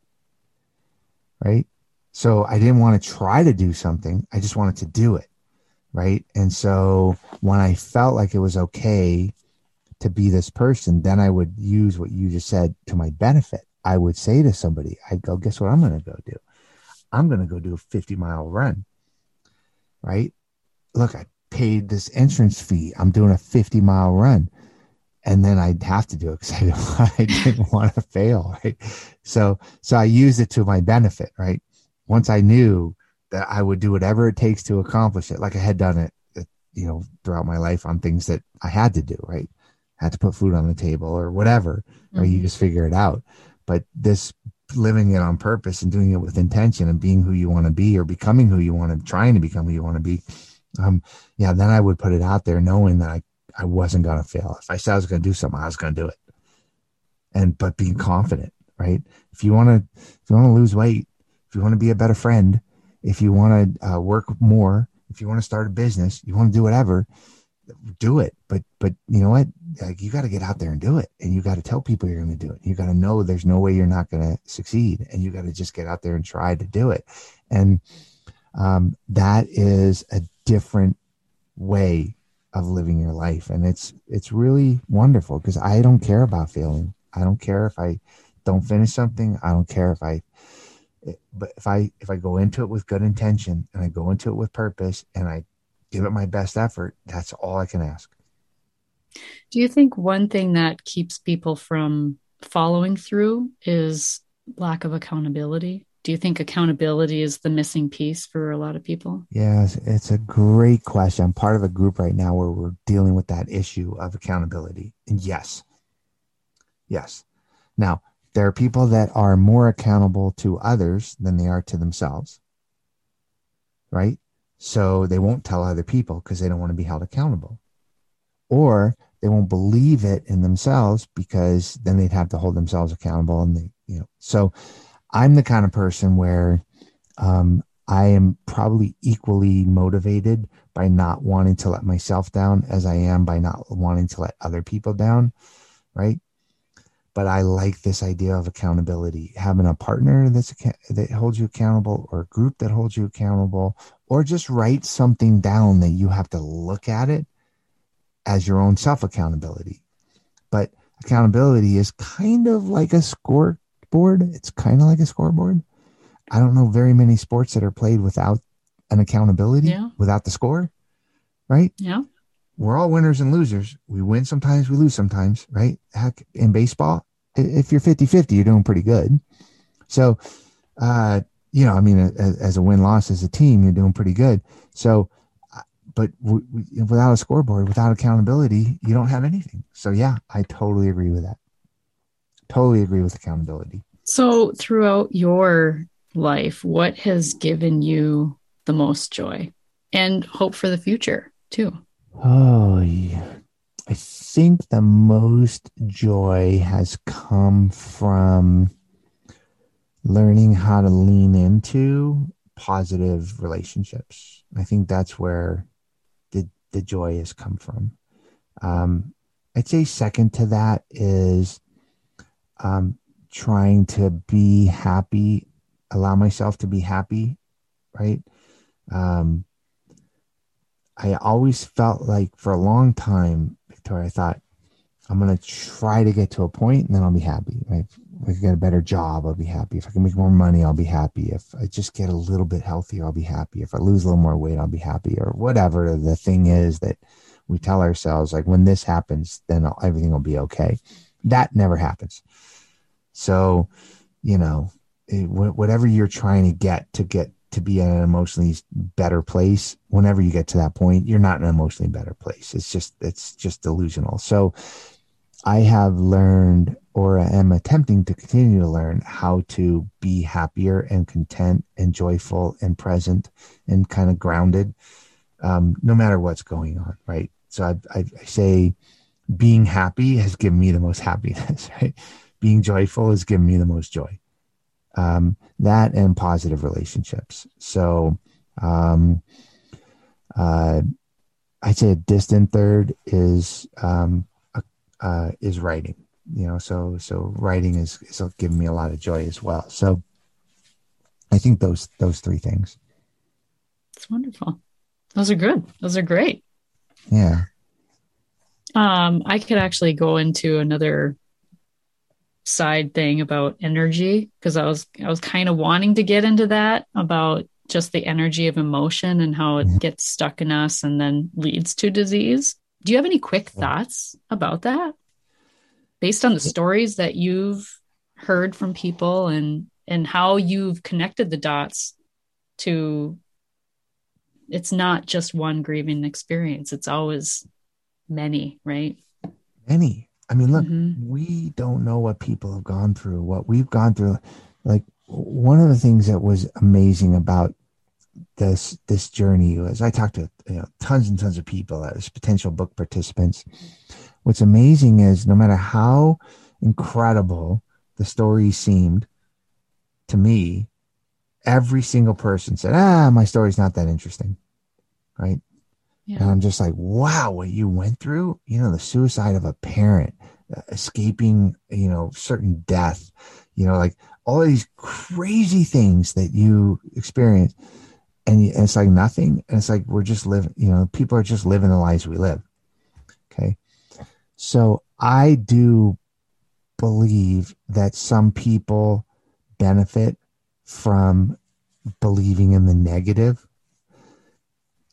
Speaker 2: Right. So I didn't want to try to do something. I just wanted to do it. Right. And so when I felt like it was okay to be this person, then I would use what you just said to my benefit. I would say to somebody, I'd go, guess what I'm going to go do? I'm going to go do a 50 mile run. Right. Look, I paid this entrance fee. I'm doing a 50 mile run and then I'd have to do it because I didn't, want to fail, right? So, so I used it to my benefit, right? Once I knew that I would do whatever it takes to accomplish it, like I had done it, you know, throughout my life on things that I had to do, right? I had to put food on the table or whatever, mm-hmm. or you just figure it out. But this living it on purpose and doing it with intention and being who you want to be or becoming who you want to, trying to become who you want to be, um, yeah, then I would put it out there knowing that I I wasn't going to fail. If I said I was going to do something, I was going to do it. And, but being confident, right? If you want to, if you want to lose weight, if you want to be a better friend, if you want to uh, work more, if you want to start a business, you want to do whatever, do it. But, but you know what? Like you got to get out there and do it. And you got to tell people you're going to do it. You got to know there's no way you're not going to succeed. And you got to just get out there and try to do it. And, um, that is a different way of living your life and it's it's really wonderful because i don't care about failing i don't care if i don't finish something i don't care if i but if i if i go into it with good intention and i go into it with purpose and i give it my best effort that's all i can ask
Speaker 1: do you think one thing that keeps people from following through is lack of accountability do you think accountability is the missing piece for a lot of people?
Speaker 2: Yes, it's a great question. I'm part of a group right now where we're dealing with that issue of accountability. And yes, yes. Now, there are people that are more accountable to others than they are to themselves, right? So they won't tell other people because they don't want to be held accountable. Or they won't believe it in themselves because then they'd have to hold themselves accountable and they, you know, so I'm the kind of person where um, I am probably equally motivated by not wanting to let myself down as I am by not wanting to let other people down, right? But I like this idea of accountability, having a partner that's that holds you accountable, or a group that holds you accountable, or just write something down that you have to look at it as your own self accountability. But accountability is kind of like a scoreboard. It's kind of like a scoreboard. I don't know very many sports that are played without an accountability, yeah. without the score, right?
Speaker 1: Yeah.
Speaker 2: We're all winners and losers. We win sometimes, we lose sometimes, right? Heck, in baseball, if you're 50 50, you're doing pretty good. So, uh, you know, I mean, as, as a win loss as a team, you're doing pretty good. So, uh, but w- w- without a scoreboard, without accountability, you don't have anything. So, yeah, I totally agree with that. Totally agree with accountability.
Speaker 1: So, throughout your life, what has given you the most joy and hope for the future, too?
Speaker 2: Oh, yeah. I think the most joy has come from learning how to lean into positive relationships. I think that's where the the joy has come from. Um, I'd say second to that is um, trying to be happy, allow myself to be happy, right? Um, I always felt like for a long time, Victoria, I thought I'm going to try to get to a point and then I'll be happy, right? If I get a better job, I'll be happy. If I can make more money, I'll be happy. If I just get a little bit healthier, I'll be happy. If I lose a little more weight, I'll be happy or whatever the thing is that we tell ourselves, like when this happens, then everything will be okay. That never happens. So, you know, it, whatever you're trying to get to get to be in an emotionally better place, whenever you get to that point, you're not in an emotionally better place. It's just, it's just delusional. So I have learned or am attempting to continue to learn how to be happier and content and joyful and present and kind of grounded, um, no matter what's going on. Right. So I, I, I say being happy has given me the most happiness, right? being joyful has given me the most joy. Um, that and positive relationships. So, um, uh, I'd say a distant third is um, uh, is writing. You know, so so writing is is giving me a lot of joy as well. So I think those those three things.
Speaker 1: It's wonderful. Those are good. Those are great.
Speaker 2: Yeah.
Speaker 1: Um, I could actually go into another side thing about energy because I was I was kind of wanting to get into that about just the energy of emotion and how it mm-hmm. gets stuck in us and then leads to disease. Do you have any quick thoughts about that? Based on the stories that you've heard from people and and how you've connected the dots to it's not just one grieving experience it's always many right
Speaker 2: many i mean look mm-hmm. we don't know what people have gone through what we've gone through like one of the things that was amazing about this this journey was I talked to you know, tons and tons of people as potential book participants. What's amazing is no matter how incredible the story seemed to me, every single person said, "Ah, my story's not that interesting." Right? Yeah. And I'm just like, "Wow, what you went through, you know, the suicide of a parent, uh, escaping, you know, certain death, you know, like all these crazy things that you experience. And it's like nothing and it's like we're just living you know people are just living the lives we live. Okay? So i do believe that some people benefit from believing in the negative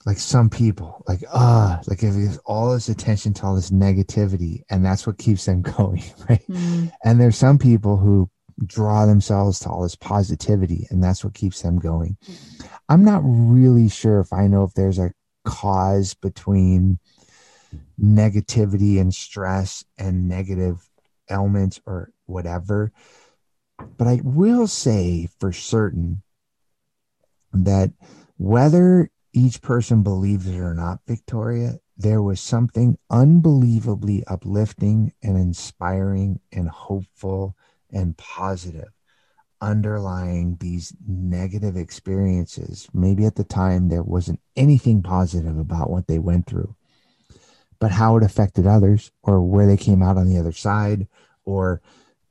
Speaker 2: like some people like ah uh, like if there's all this attention to all this negativity and that's what keeps them going right mm. and there's some people who draw themselves to all this positivity and that's what keeps them going i'm not really sure if i know if there's a cause between negativity and stress and negative elements or whatever but i will say for certain that whether each person believes it or not victoria there was something unbelievably uplifting and inspiring and hopeful and positive underlying these negative experiences. Maybe at the time there wasn't anything positive about what they went through, but how it affected others or where they came out on the other side or,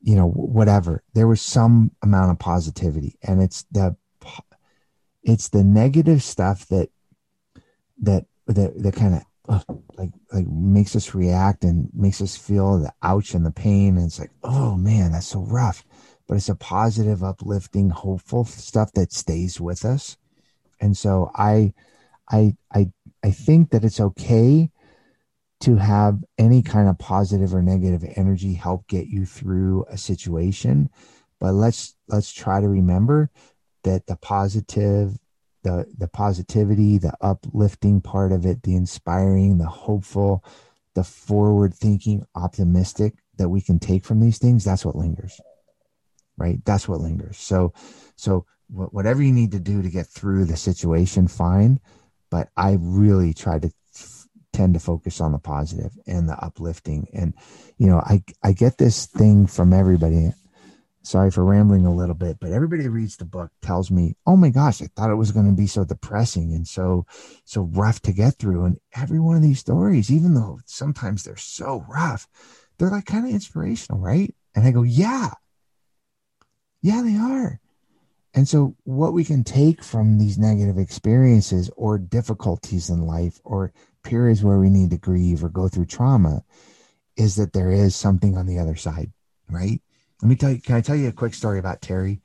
Speaker 2: you know, whatever. There was some amount of positivity and it's the, it's the negative stuff that, that, that, that kind of like like makes us react and makes us feel the ouch and the pain. And it's like oh man that's so rough. But it's a positive uplifting hopeful stuff that stays with us. And so i i i i think that it's okay to have any kind of positive or negative energy help get you through a situation. But let's let's try to remember that the positive the the positivity, the uplifting part of it, the inspiring, the hopeful, the forward thinking, optimistic that we can take from these things, that's what lingers. Right? That's what lingers. So so whatever you need to do to get through the situation fine, but I really try to tend to focus on the positive and the uplifting and you know i i get this thing from everybody sorry for rambling a little bit, but everybody reads the book tells me, "Oh my gosh, I thought it was going to be so depressing and so so rough to get through." And every one of these stories, even though sometimes they're so rough, they're like kind of inspirational, right? And I go, "Yeah. Yeah, they are." And so what we can take from these negative experiences or difficulties in life or periods where we need to grieve or go through trauma is that there is something on the other side, right? Let me tell you, can I tell you a quick story about Terry?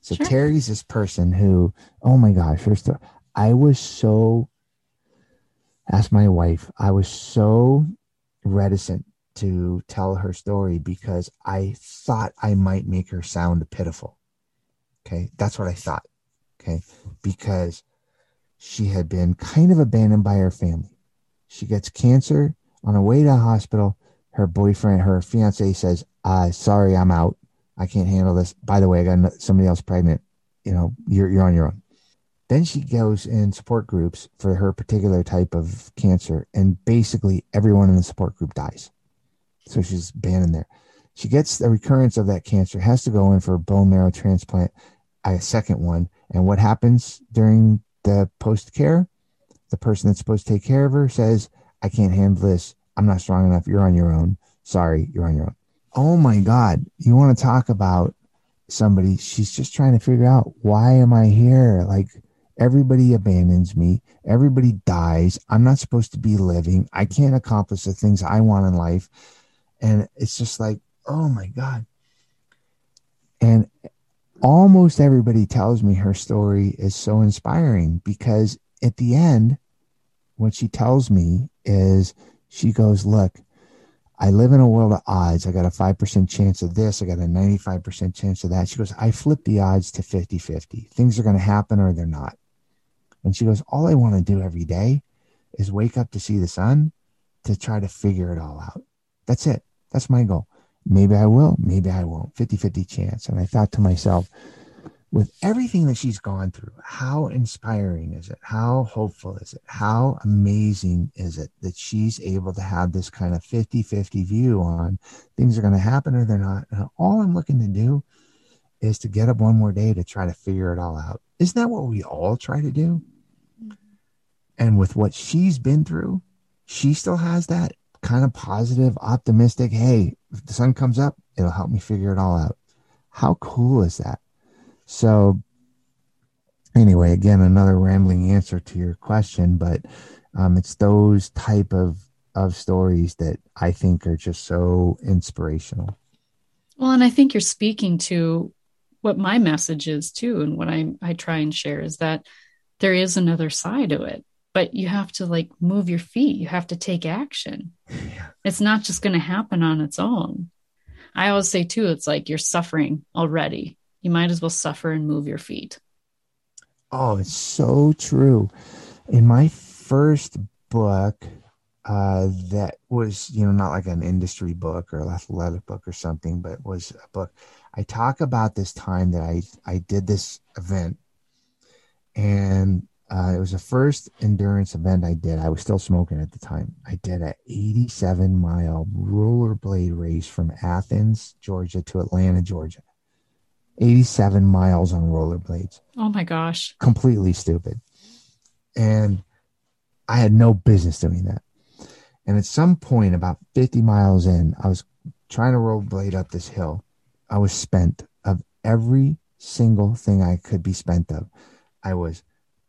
Speaker 2: So sure. Terry's this person who, oh my gosh, first I was so ask my wife, I was so reticent to tell her story because I thought I might make her sound pitiful. Okay. That's what I thought. Okay. Because she had been kind of abandoned by her family. She gets cancer on her way to the hospital. Her boyfriend, her fiance says, uh, sorry, I'm out. I can't handle this. By the way, I got somebody else pregnant. You know, you're you're on your own. Then she goes in support groups for her particular type of cancer, and basically everyone in the support group dies. So she's banned there. She gets a recurrence of that cancer, has to go in for a bone marrow transplant, a second one. And what happens during the post care? The person that's supposed to take care of her says, I can't handle this. I'm not strong enough. You're on your own. Sorry, you're on your own. Oh my God. You want to talk about somebody? She's just trying to figure out why am I here? Like everybody abandons me. Everybody dies. I'm not supposed to be living. I can't accomplish the things I want in life. And it's just like, oh my God. And almost everybody tells me her story is so inspiring because at the end, what she tells me is she goes, Look, I live in a world of odds. I got a 5% chance of this. I got a 95% chance of that. She goes, I flip the odds to 50 50. Things are going to happen or they're not. And she goes, All I want to do every day is wake up to see the sun to try to figure it all out. That's it. That's my goal. Maybe I will, maybe I won't. 50 50 chance. And I thought to myself, with everything that she's gone through, how inspiring is it? How hopeful is it? How amazing is it that she's able to have this kind of 50 50 view on things are going to happen or they're not? And all I'm looking to do is to get up one more day to try to figure it all out. Isn't that what we all try to do? Mm-hmm. And with what she's been through, she still has that kind of positive, optimistic, hey, if the sun comes up, it'll help me figure it all out. How cool is that? So, anyway, again, another rambling answer to your question, but um, it's those type of of stories that I think are just so inspirational.
Speaker 1: Well, and I think you're speaking to what my message is too, and what I I try and share is that there is another side to it, but you have to like move your feet. You have to take action. Yeah. It's not just going to happen on its own. I always say too, it's like you're suffering already you might as well suffer and move your feet.
Speaker 2: Oh, it's so true. In my first book, uh, that was, you know, not like an industry book or a athletic book or something, but was a book. I talk about this time that I, I did this event and uh, it was the first endurance event I did. I was still smoking at the time. I did a 87 mile rollerblade race from Athens, Georgia to Atlanta, Georgia. 87 miles on rollerblades.
Speaker 1: Oh my gosh.
Speaker 2: Completely stupid. And I had no business doing that. And at some point, about 50 miles in, I was trying to rollerblade up this hill. I was spent of every single thing I could be spent of. I was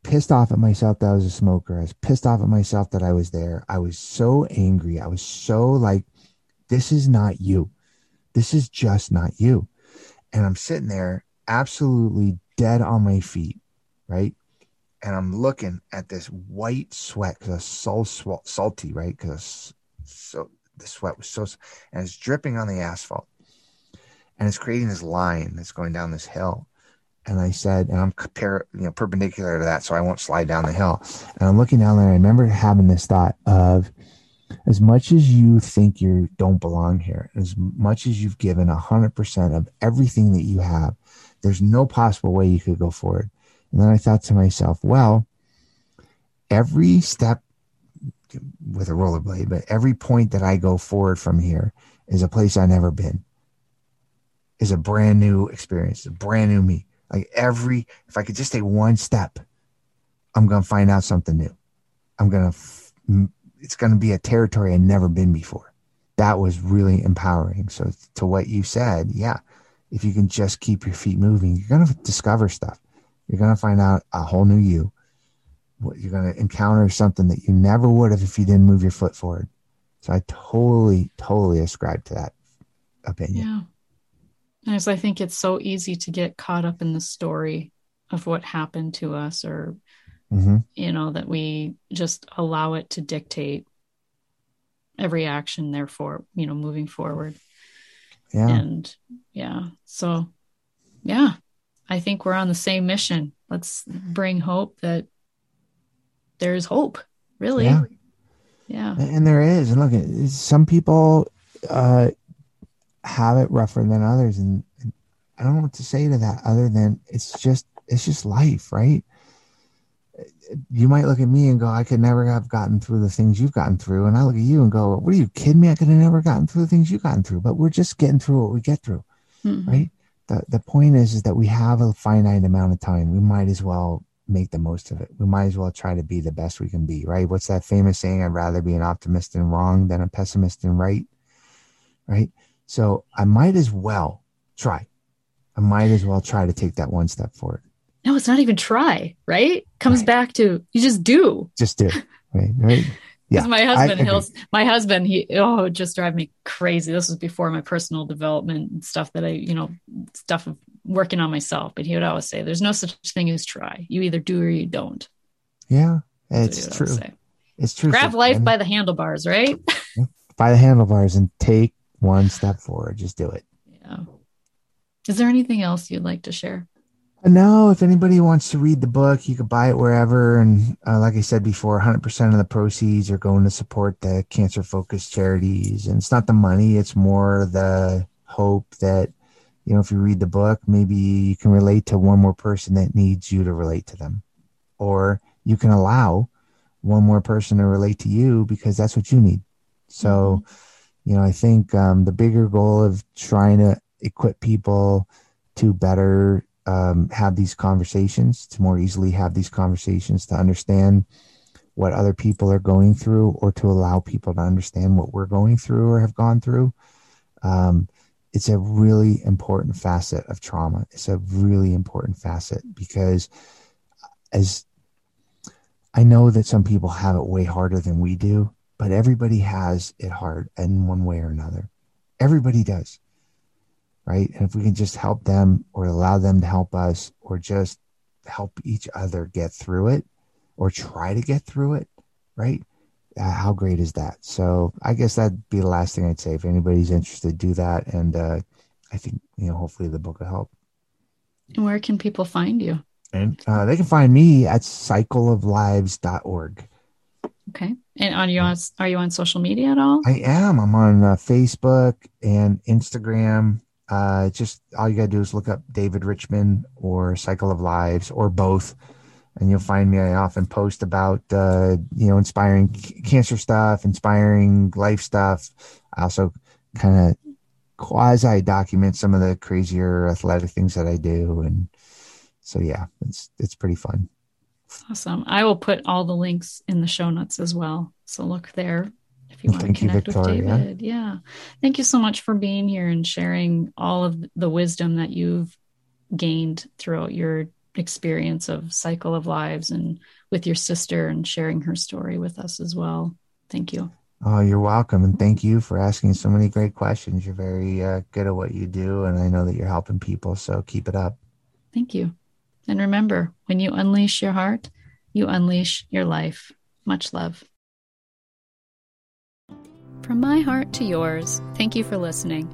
Speaker 2: pissed off at myself that I was a smoker. I was pissed off at myself that I was there. I was so angry. I was so like, this is not you. This is just not you and I'm sitting there absolutely dead on my feet, right? And I'm looking at this white sweat because it's so salty, right? Because so the sweat was so, and it's dripping on the asphalt, and it's creating this line that's going down this hill. And I said, and I'm compare, you know, perpendicular to that, so I won't slide down the hill. And I'm looking down there. I remember having this thought of, as much as you think you don't belong here, as much as you've given 100% of everything that you have, there's no possible way you could go forward. And then I thought to myself, well, every step with a rollerblade, but every point that I go forward from here is a place I've never been, is a brand new experience, a brand new me. Like every, if I could just take one step, I'm going to find out something new. I'm going to f- it's going to be a territory I've never been before. That was really empowering. So to what you said, yeah, if you can just keep your feet moving, you're going to discover stuff. You're going to find out a whole new you. You're going to encounter something that you never would have if you didn't move your foot forward. So I totally, totally ascribe to that opinion.
Speaker 1: Yeah. As I think it's so easy to get caught up in the story of what happened to us or mm-hmm. you know, that we just allow it to dictate every action, therefore, you know, moving forward. Yeah. And yeah. So, yeah, I think we're on the same mission. Let's bring hope that there's hope, really. Yeah. yeah.
Speaker 2: And there is. And look, some people uh, have it rougher than others. And, and I don't know what to say to that other than it's just, it's just life, right? You might look at me and go, I could never have gotten through the things you've gotten through. And I look at you and go, What are you kidding me? I could have never gotten through the things you've gotten through. But we're just getting through what we get through. Mm-hmm. Right. The the point is is that we have a finite amount of time. We might as well make the most of it. We might as well try to be the best we can be, right? What's that famous saying? I'd rather be an optimist and wrong than a pessimist and right. right? So I might as well try. I might as well try to take that one step forward.
Speaker 1: No, it's not even try, right? Comes
Speaker 2: Right.
Speaker 1: back to you just do.
Speaker 2: Just do. Right. Right.
Speaker 1: Because
Speaker 2: Yeah,
Speaker 1: my husband, he'll my husband, he oh, just drive me crazy. This was before my personal development and stuff that I, you know, stuff of working on myself. But he would always say, "There's no such thing as try. You either do or you don't."
Speaker 2: Yeah. It's
Speaker 1: would
Speaker 2: true. It's true.
Speaker 1: Grab
Speaker 2: So-
Speaker 1: life by the handlebars, right?
Speaker 2: by the handlebars and take one step forward. Just do it.
Speaker 1: yeah. Is there anything else you'd like to share?
Speaker 2: No, if anybody wants to read the book, you can buy it wherever. And uh, like I said before, 100% of the proceeds are going to support the cancer focused charities. And it's not the money, it's more the hope that, you know, if you read the book, maybe you can relate to one more person that needs you to relate to them. Or you can allow one more person to relate to you because that's what you need. So, you know, I think um, the bigger goal of trying to equip people to better um, have these conversations, to more easily have these conversations, to understand what other people are going through, or to allow people to understand what we're going through or have gone through. Um, it's a really important facet of trauma. It's a really important facet because as I know that some people have it way harder than we do, but everybody has it hard in one way or another. Everybody does. Right. And if we can just help them or allow them to help us or just help each other get through it or try to get through it, right? Uh, how great is that? So I guess that'd be the last thing I'd say. If anybody's interested, do that. And uh, I think, you know, hopefully the book will help.
Speaker 1: And where can people find you?
Speaker 2: And uh, they can find me at cycleoflives.org.
Speaker 1: Okay. And are you on are you on social media at all?
Speaker 2: I am. I'm on uh, Facebook and Instagram. Uh, just all you got to do is look up David Richman or Cycle of Lives or both, and you'll find me. I often post about uh, you know inspiring c- cancer stuff, inspiring life stuff. I also kind of quasi document some of the crazier athletic things that I do, and so yeah, it's it's pretty fun.
Speaker 1: Awesome. I will put all the links in the show notes as well. So look there if you want
Speaker 2: Thank
Speaker 1: to
Speaker 2: you,
Speaker 1: connect with
Speaker 2: Victoria.
Speaker 1: David. Yeah. Thank you so much for being here and sharing all of the wisdom that you've gained throughout your experience of Cycle of Lives and with your sister and sharing her story with us as well. Thank you.
Speaker 2: Oh, you're welcome, and thank you for asking so many great questions. You're very uh, good at what you do, and I know that you're helping people. So keep it up.
Speaker 1: Thank you. And remember, when you unleash your heart, you unleash your life. Much love. From my heart to yours, thank you for listening.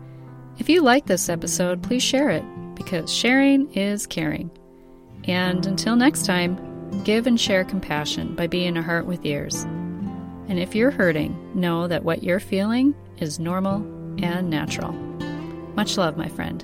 Speaker 1: If you like this episode, please share it because sharing is caring. And until next time, give and share compassion by being a heart with ears. And if you're hurting, know that what you're feeling is normal and natural. Much love, my friend.